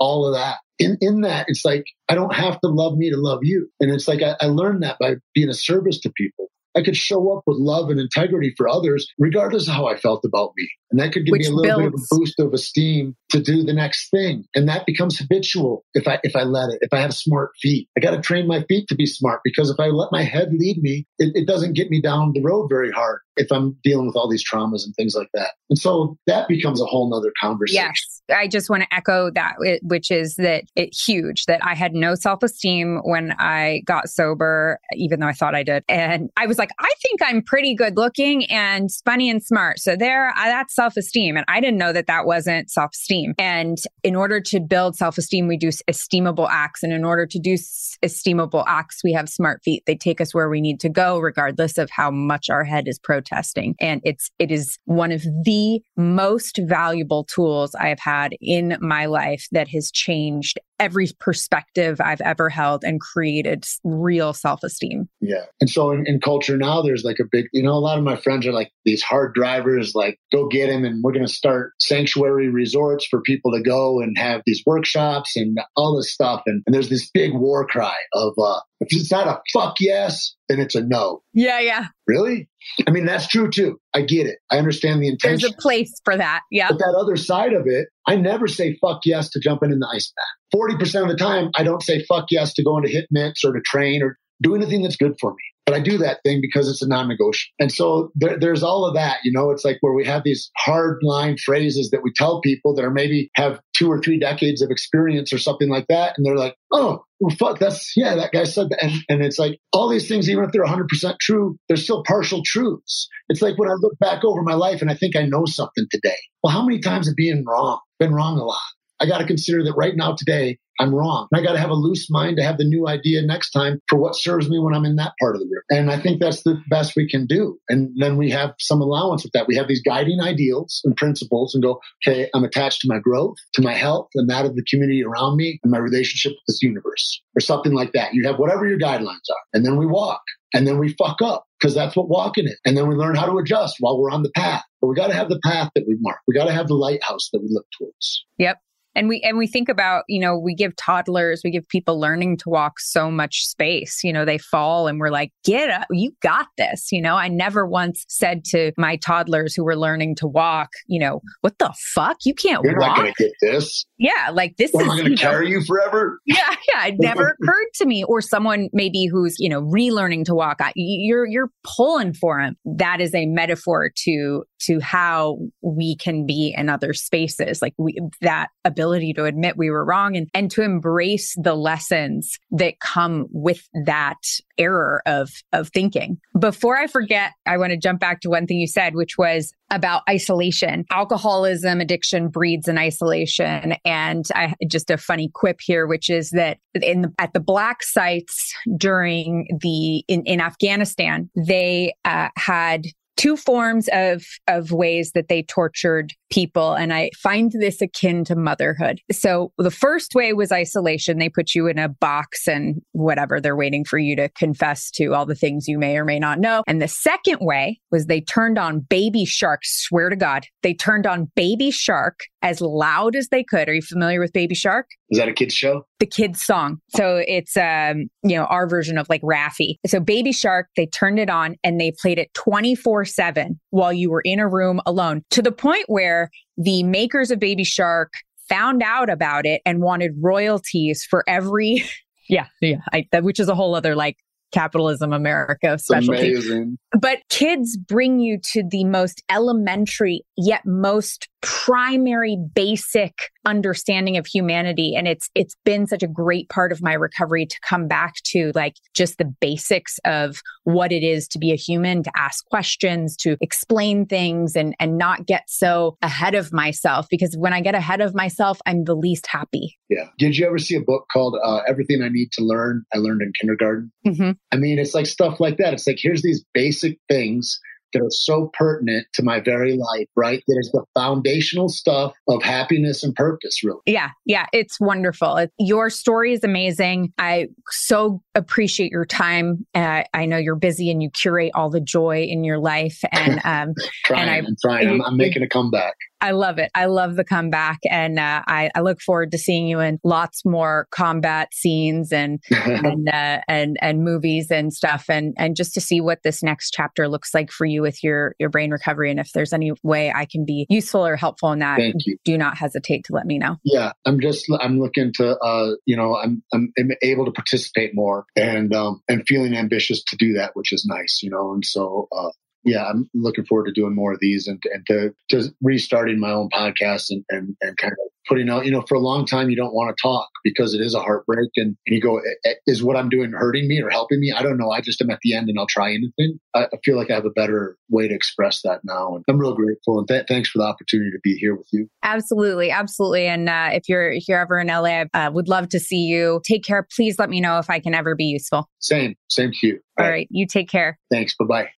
all of that. In, in that, it's like, I don't have to love me to love you. And it's like, I, I learned that by being a service to people. I could show up with love and integrity for others, regardless of how I felt about me. And that could give Which me a little builds- bit of a boost of esteem to do the next thing. And that becomes habitual if I if I let it. If I have smart feet. I gotta train my feet to be smart because if I let my head lead me, it, it doesn't get me down the road very hard if I'm dealing with all these traumas and things like that. And so that becomes a whole nother conversation. Yes, I just want to echo that, eh, which is that it huge that I had no self esteem when I got sober, even though I thought I did, and I was like, I think I'm pretty good looking and funny and smart. So there, I, that's self esteem, and I didn't know that that wasn't self esteem. And in order to build self esteem, we do esteemable acts, and in order to do esteemable acts, we have smart feet. They take us where we need to go, regardless of how much our head is protesting. And it's it is one of the most valuable tools I have had in my life that has changed every perspective I've ever held and created real self esteem. Yeah. And so in, in culture now, there's like a big, you know, a lot of my friends are like these hard drivers, like go get him. And we're going to start sanctuary resorts for people to go and have these workshops and all this stuff. And, and there's this big war cry of, uh, if it's not a fuck yes, then it's a no. Yeah, yeah. Really? I mean, that's true too. I get it. I understand the intention. There's a place for that. Yeah. But that other side of it, I never say fuck yes to jumping in the ice bath. 40% of the time, I don't say fuck yes to going to hit mitts or to train or do anything that's good for me. But I do that thing because it's a non negotiable. And so there, there's all of that. You know, it's like where we have these hard line phrases that we tell people that are maybe have two or three decades of experience or something like that. And they're like, oh, well, fuck, that's, yeah, that guy said that. And, and it's like all these things, even if they're 100% true, they're still partial truths. It's like when I look back over my life and I think I know something today. Well, how many times have been wrong? Been wrong a lot. I got to consider that right now, today, I'm wrong. I got to have a loose mind to have the new idea next time for what serves me when I'm in that part of the room. And I think that's the best we can do. And then we have some allowance with that. We have these guiding ideals and principles and go, okay, I'm attached to my growth, to my health, and that of the community around me and my relationship with this universe or something like that. You have whatever your guidelines are. And then we walk and then we fuck up because that's what walking is. And then we learn how to adjust while we're on the path. But we got to have the path that we mark. We got to have the lighthouse that we look towards. Yep. And we and we think about, you know, we give toddlers, we give people learning to walk so much space. You know, they fall and we're like, get up, you got this. You know, I never once said to my toddlers who were learning to walk, you know, what the fuck? You can't You're not walk. going to get this. Yeah, like this Well, is going to carry you forever? yeah, yeah, it never occurred to me. Or someone maybe who's you know relearning to walk. You're you're pulling for him. That is a metaphor to to how we can be in other spaces. Like we that ability to admit we were wrong and and to embrace the lessons that come with that error of of thinking. Before I forget, I want to jump back to one thing you said, which was about isolation. Alcoholism addiction breeds in isolation. And I just a funny quip here, which is that in the, at the black sites during the in, in Afghanistan, they uh, had two forms of of ways that they tortured people and i find this akin to motherhood. So the first way was isolation. They put you in a box and whatever they're waiting for you to confess to all the things you may or may not know. And the second way was they turned on baby shark swear to god. They turned on baby shark as loud as they could are you familiar with baby shark Is that a kid's show? the kids song. So it's um, you know, our version of like Raffi. So Baby Shark, they turned it on and they played it 24/7 while you were in a room alone to the point where the makers of Baby Shark found out about it and wanted royalties for every yeah, yeah, I, that which is a whole other like capitalism America specialty. amazing. But kids bring you to the most elementary yet most primary basic understanding of humanity and it's it's been such a great part of my recovery to come back to like just the basics of what it is to be a human to ask questions to explain things and and not get so ahead of myself because when I get ahead of myself I'm the least happy. Yeah. Did you ever see a book called uh, Everything I Need to Learn? I learned in kindergarten. Mhm. I mean, it's like stuff like that. It's like, here's these basic things that are so pertinent to my very life, right? That is the foundational stuff of happiness and purpose, really. Yeah, yeah, it's wonderful. Your story is amazing. I so appreciate your time. Uh, I know you're busy and you curate all the joy in your life, and um, Trying, I- I'm trying. I'm, I'm making a comeback. I love it. I love the comeback. And uh, I, I, look forward to seeing you in lots more combat scenes and and, uh, and and movies and stuff and and just to see what this next chapter looks like for you with your your brain recovery and if there's any way I can be useful or helpful in that Thank you. do not hesitate to let me know. Yeah, I'm just I'm looking to uh you know I'm I'm, I'm able to participate more and um and feeling ambitious to do that which is nice, you know. And so uh yeah, I'm looking forward to doing more of these and, and to just restarting my own podcast and, and, and kind of putting out, you know, for a long time, you don't want to talk because it is a heartbreak. And, and you go, is what I'm doing hurting me or helping me? I don't know. I just am at the end and I'll try anything. I, I feel like I have a better way to express that now. And I'm real grateful. And th- thanks for the opportunity to be here with you. Absolutely. Absolutely. And uh, if you're, if you're ever in LA, I uh, would love to see you. Take care. Please let me know if I can ever be useful. Same. Same to you. All, All right. right. You take care. Thanks. Bye bye.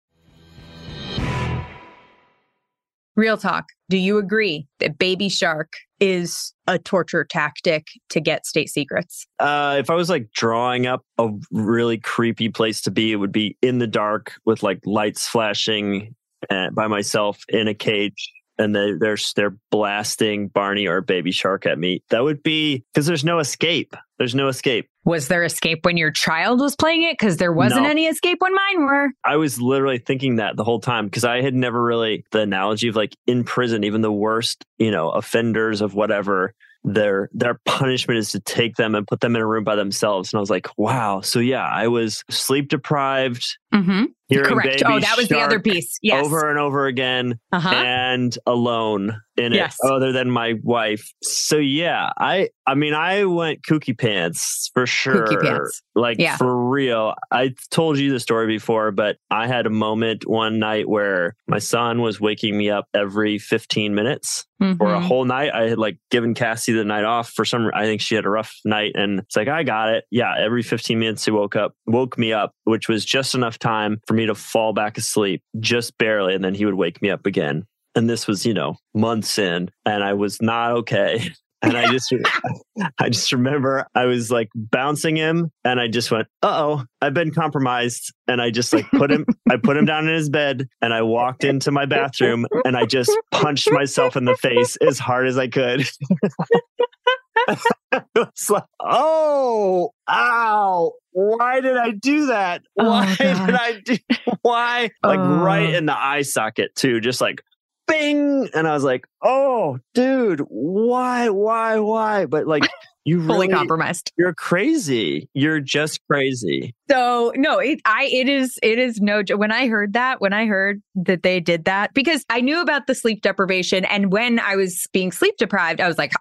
Real talk. Do you agree that Baby Shark is a torture tactic to get state secrets? Uh, if I was like drawing up a really creepy place to be, it would be in the dark with like lights flashing uh, by myself in a cage and they, they're they're blasting Barney or Baby Shark at me. That would be because there's no escape. There's no escape. Was there escape when your child was playing it? Because there wasn't no. any escape when mine were. I was literally thinking that the whole time because I had never really the analogy of like in prison, even the worst, you know, offenders of whatever their their punishment is to take them and put them in a room by themselves. And I was like, wow. So yeah, I was sleep deprived. Mm-hmm. Correct. oh, that was the other piece. Yes. Over and over again, uh-huh. and alone in yes. it, other than my wife. So yeah, I I mean, I went kooky pants for sure. Kooky pants. Like yeah. for real. I told you the story before, but I had a moment one night where my son was waking me up every 15 minutes mm-hmm. for a mm-hmm. whole night. I had like given Cassie the night off for some. I think she had a rough night, and it's like I got it. Yeah, every 15 minutes he woke up, woke me up, which was just enough time for me to fall back asleep, just barely, and then he would wake me up again. And this was, you know, months in, and I was not okay. And I just, I just remember I was like bouncing him, and I just went, "Uh oh, I've been compromised." And I just like put him, I put him down in his bed, and I walked into my bathroom, and I just punched myself in the face as hard as I could. it's like, oh, ow. Why did I do that? Oh, why did I do why? Like right oh. in the eye socket too, just like bing. And I was like, oh, dude, why, why, why? But like, you fully really, compromised. You're crazy. You're just crazy. So no, it I it is it is no when I heard that when I heard that they did that because I knew about the sleep deprivation and when I was being sleep deprived, I was like,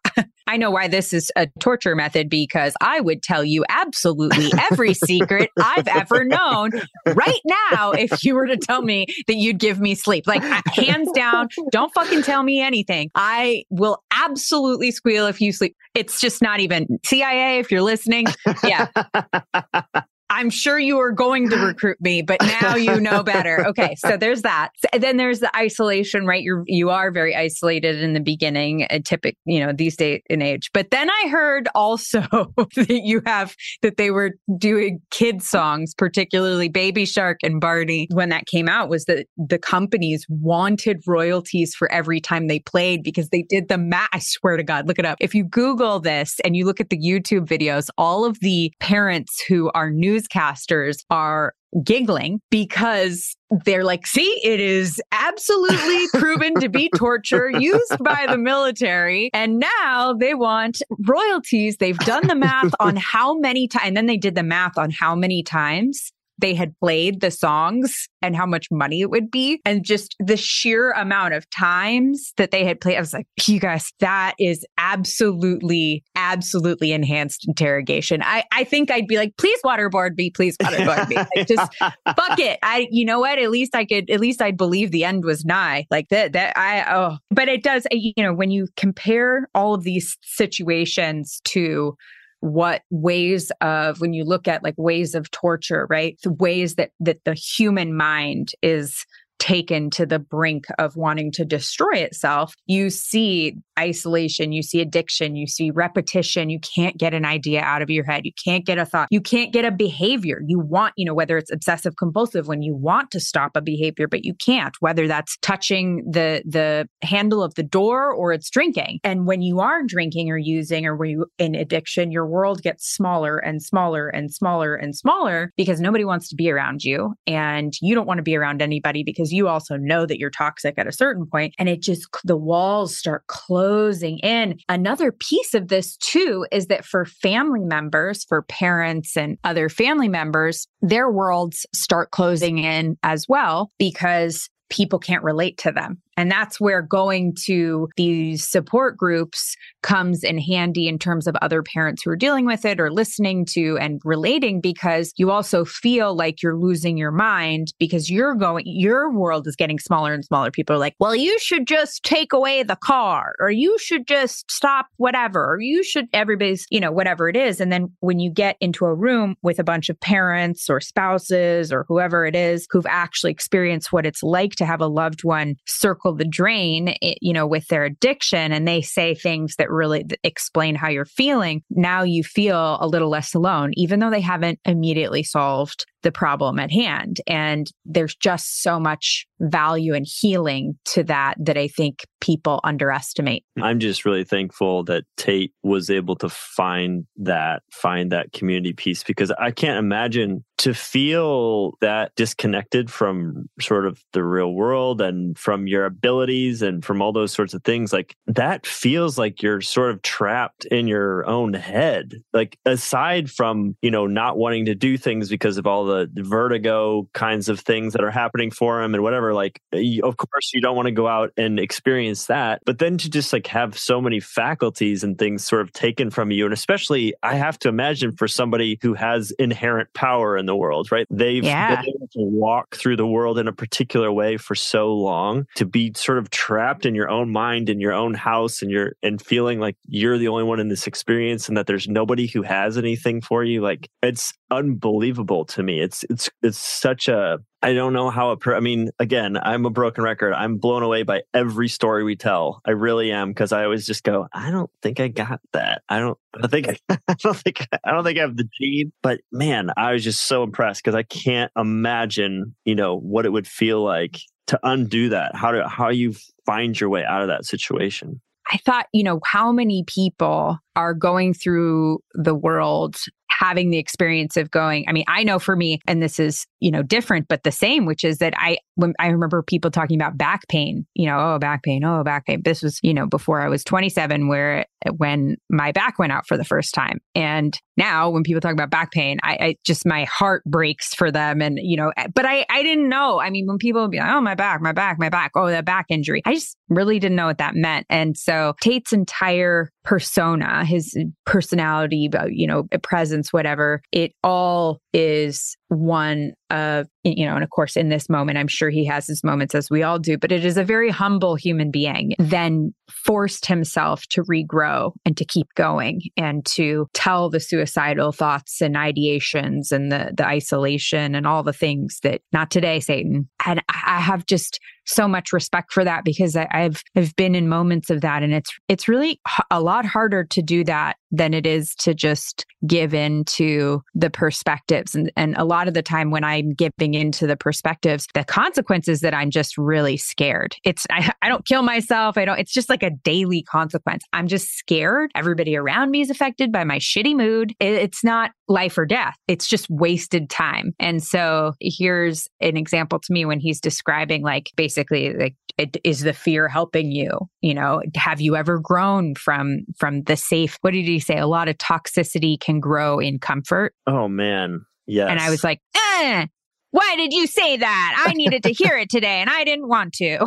I know why this is a torture method because I would tell you absolutely every secret I've ever known right now if you were to tell me that you'd give me sleep. Like, hands down, don't fucking tell me anything. I will absolutely squeal if you sleep. It's just not even CIA, if you're listening. Yeah. I'm sure you were going to recruit me, but now you know better. Okay, so there's that. then there's the isolation, right? You're you are very isolated in the beginning, a typic, you know, these day and age. But then I heard also that you have that they were doing kid songs, particularly Baby Shark and Barney. When that came out, was that the companies wanted royalties for every time they played because they did the math. I swear to God, look it up. If you Google this and you look at the YouTube videos, all of the parents who are news newscasters are giggling because they're like, see, it is absolutely proven to be torture used by the military. And now they want royalties. They've done the math on how many times, and then they did the math on how many times they had played the songs and how much money it would be and just the sheer amount of times that they had played. I was like, you guys, that is absolutely, absolutely enhanced interrogation. I, I think I'd be like, please waterboard me, please waterboard me. Like, just fuck it. I, you know what? At least I could, at least I'd believe the end was nigh. Like that, that I, oh, but it does, you know, when you compare all of these situations to what ways of when you look at like ways of torture right? The ways that that the human mind is taken to the brink of wanting to destroy itself, you see isolation, you see addiction, you see repetition. You can't get an idea out of your head. You can't get a thought. You can't get a behavior. You want, you know, whether it's obsessive compulsive when you want to stop a behavior, but you can't, whether that's touching the, the handle of the door or it's drinking. And when you are drinking or using or when you in addiction, your world gets smaller and smaller and smaller and smaller because nobody wants to be around you and you don't want to be around anybody because you also know that you're toxic at a certain point and it just the walls start closing in. Another piece of this too is that for family members, for parents and other family members, their worlds start closing in as well because people can't relate to them. And that's where going to these support groups comes in handy in terms of other parents who are dealing with it or listening to and relating because you also feel like you're losing your mind because you're going, your world is getting smaller and smaller. People are like, well, you should just take away the car or you should just stop whatever, or you should, everybody's, you know, whatever it is. And then when you get into a room with a bunch of parents or spouses or whoever it is who've actually experienced what it's like to have a loved one circle the drain, you know, with their addiction and they say things that really explain how you're feeling, now you feel a little less alone, even though they haven't immediately solved the problem at hand. And there's just so much value and healing to that that I think people underestimate. I'm just really thankful that Tait was able to find that, find that community piece because I can't imagine to feel that disconnected from sort of the real world and from your abilities and from all those sorts of things. Like that feels like you're sort of trapped in your own head. Like aside from, you know, not wanting to do things because of all the vertigo kinds of things that are happening for him and whatever, like, of course, you don't want to go out and experience that. But then to just like have so many faculties and things sort of taken from you. And especially, I have to imagine for somebody who has inherent power in the world, right? They've yeah. been able to walk through the world in a particular way for so long to be sort of trapped in your own mind, in your own house, and you're and feeling like you're the only one in this experience and that there's nobody who has anything for you. Like it's unbelievable to me. It's it's it's such a I don't know how it. Per- I mean, again, I'm a broken record. I'm blown away by every story we tell. I really am because I always just go, I don't think I got that. I don't. I think. I don't think. I don't think I have the gene. But man, I was just so impressed because I can't imagine, you know, what it would feel like to undo that. How to how you find your way out of that situation. I thought, you know, how many people are going through the world having the experience of going i mean i know for me and this is you know different but the same which is that i when i remember people talking about back pain you know oh back pain oh back pain. This was you know before i was 27 where when my back went out for the first time. And now when people talk about back pain I, I just my heart breaks for them and you know eh, but i i didn't know. I mean when people be like oh my back my back my back oh that back injury. I just really didn't know what that meant. And so tait's entire persona his personality you know presence whatever. It all is one of, you know, and of course, in this moment, I'm sure he has his moments as we all do, but it is a very humble human being, then forced himself to regrow and to keep going and to tell the suicidal thoughts and ideations and the, the isolation and all the things that not today, Satan. And I have just so much respect for that because I, have I've been in moments of that, and it's it's really a lot harder to do that than it is to just give in to the perspectives. And and a lot of the time when I'm giving into the perspectives, the consequences that I'm just really scared. It's I, I don't kill myself. I don't. It's just like a daily consequence. I'm just scared. Everybody around me is affected by my shitty mood. It, it's not life or death. It's just wasted time. And so here's an example to me when he's describing like basically like it, is the fear helping you? You know, have you ever grown from from the safe? What did he say? A lot of toxicity can grow in comfort. Oh man. Yes. And I was like, eh, why did you say that? I needed to hear it today and I didn't want to.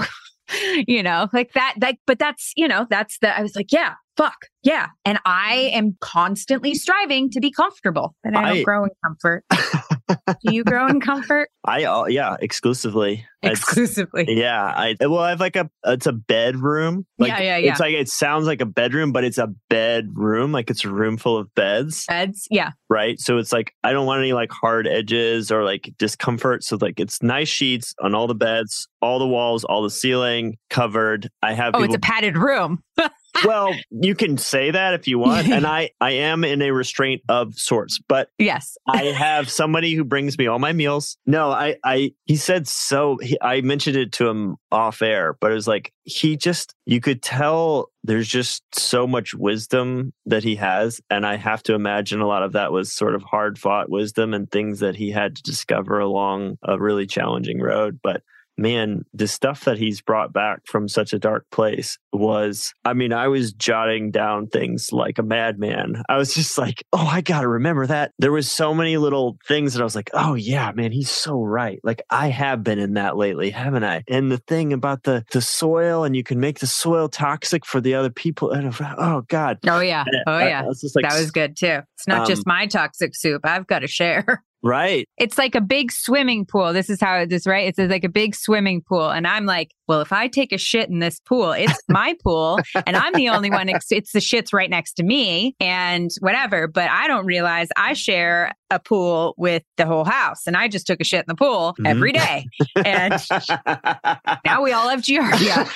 you know, like that, like, but that's, you know, that's the, I was like, yeah, fuck, yeah. And I am constantly striving to be comfortable, and I don't I, grow in comfort. Do you grow in comfort? I uh, yeah, exclusively. Exclusively. It's, yeah, I well, I have like a it's a bedroom. Like, yeah, yeah, yeah. It's like it sounds like a bedroom, but it's a bedroom. Like it's a room full of beds. Beds, yeah. Right. So it's like I don't want any like hard edges or like discomfort. So like it's nice sheets on all the beds, all the walls, all the ceiling covered. I have. Oh, people, it's a padded room. well, you can say that if you want, and I I am in a restraint of sorts, but yes, I have somebody who brings me all my meals. No, I I he said so. He, I mentioned it to him off air, but it was like he just you could tell there's just so much wisdom that he has, and I have to imagine a lot of that was sort of hard fought wisdom and things that he had to discover along a really challenging road, but man, the stuff that he's brought back from such a dark place was, I mean, I was jotting down things like a madman. I was just like, oh, I got to remember that. There was so many little things that I was like, oh yeah, man, he's so right. Like I have been in that lately, haven't I? And the thing about the, the soil and you can make the soil toxic for the other people. And, oh God. Oh yeah. Oh yeah. I, I was like, that was good too. It's not um, just my toxic soup. I've got to share. Right. It's like a big swimming pool. This is how it is, right? It's like a big swimming pool. And I'm like, well, if I take a shit in this pool, it's my pool and I'm the only one. It's, it's the shit's right next to me and whatever. But I don't realize I share a pool with the whole house. And I just took a shit in the pool mm-hmm. every day. And now we all have giardia.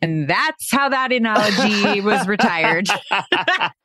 and that's how that analogy was retired.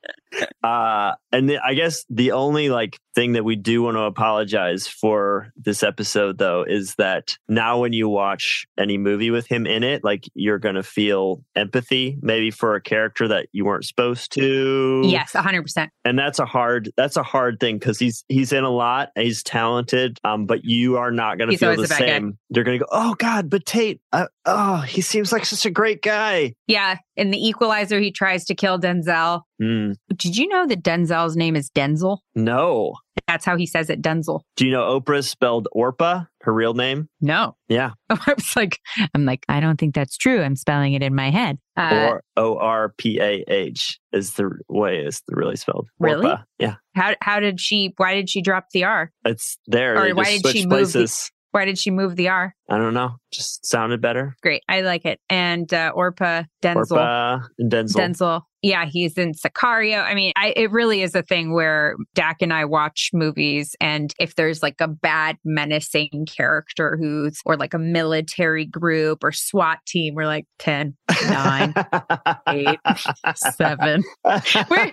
uh, and the, I guess the only like thing that we do want to apologize for this episode though is that now when you watch any movie with him in it, like you're going to feel empathy maybe for a character that you weren't supposed to. Yes, 100%. And that's a hard that's a hard thing cuz he's he's in a lot, he's talented, um but you are not going to feel the same. Guy. You're going to go, "Oh god, but Tait, uh, oh, he seems like such a great guy." Yeah, in the Equalizer he tries to kill Denzel. Mm. Did you know that Denzel's name is Denzel? No. That's how he says it, Denzel. Do you know Oprah spelled Orpah, her real name? No. Yeah. I was like, I'm like, I don't think that's true. I'm spelling it in my head. Uh, or O R P A H is the way it's really spelled. Really? Orpah. Yeah. How how did she? Why did she drop the R? It's there. Or why did she move? The, why did she move the R? I don't know. Just sounded better. Great. I like it. And uh, Orpah Denzel. Orpah and Denzel. Denzel yeah, he's in Sicario. I mean, I, it really is a thing where Dak and I watch movies, and if there's like a bad, menacing character who's, or like a military group or SWAT team, we're like 10, 9, 8, 7. We're,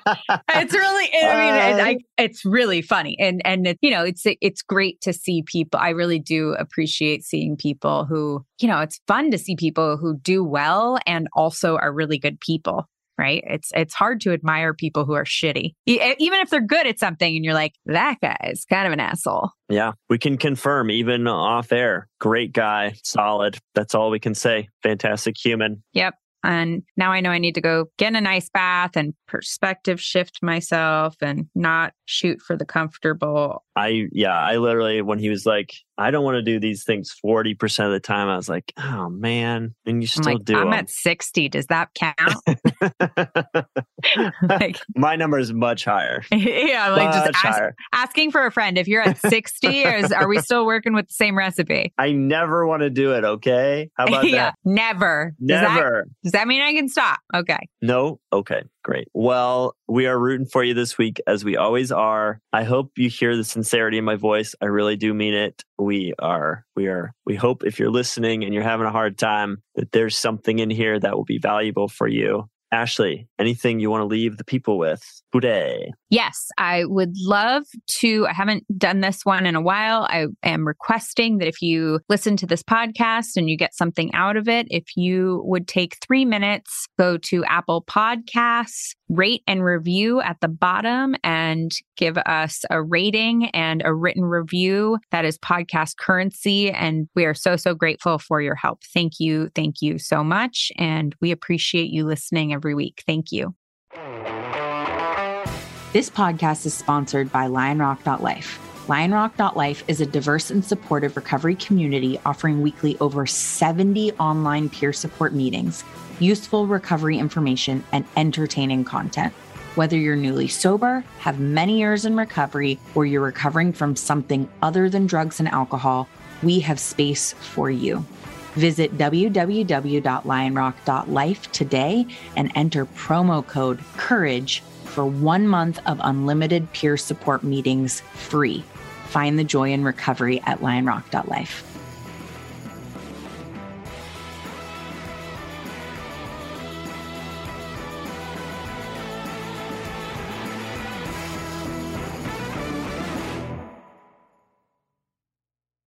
it's really, I mean, uh, I, it's really funny. And, and, it, you know, it's, it's great to see people. I really do appreciate seeing people who, you know, it's fun to see people who do well and also are really good people right? It's it's hard to admire people who are shitty, even if they're good at something, and you're like, that guy is kind of an asshole. Yeah, we can confirm even off air. Great guy, solid. That's all we can say. Fantastic human. Yep. And now I know I need to go get a nice bath and perspective shift myself and not shoot for the comfortable. I, yeah, I literally, when he was like, I don't want to do these things 40% of the time, I was like, oh man. And you still I'm like, do. I'm them. at 60. Does that count? like, My number is much higher. Yeah. Like much just ask, asking for a friend. If you're at 60, is, are we still working with the same recipe? I never want to do it. Okay. How about yeah, that? Never. Never. Does that, does that mean I can stop? Okay. No. Okay. Great. Well, we are rooting for you this week as we always are. I hope you hear the sincerity in my voice. I really do mean it. We are, we are, we hope if you're listening and you're having a hard time that there's something in here that will be valuable for you. Ashley, anything you want to leave the people with today? Yes, I would love to. I haven't done this one in a while. I am requesting that if you listen to this podcast and you get something out of it, if you would take three minutes, go to Apple Podcasts, rate and review at the bottom, and give us a rating and a written review. That is podcast currency. And we are so, so grateful for your help. Thank you. Thank you so much. And we appreciate you listening every week. Thank you. This podcast is sponsored by lionrock.life. Lionrock.life is a diverse and supportive recovery community offering weekly over 70 online peer support meetings, useful recovery information, and entertaining content. Whether you're newly sober, have many years in recovery, or you're recovering from something other than drugs and alcohol, we have space for you. Visit www.lionrock.life today and enter promo code COURAGE for one month of unlimited peer support meetings free. Find the joy in recovery at lionrock.life.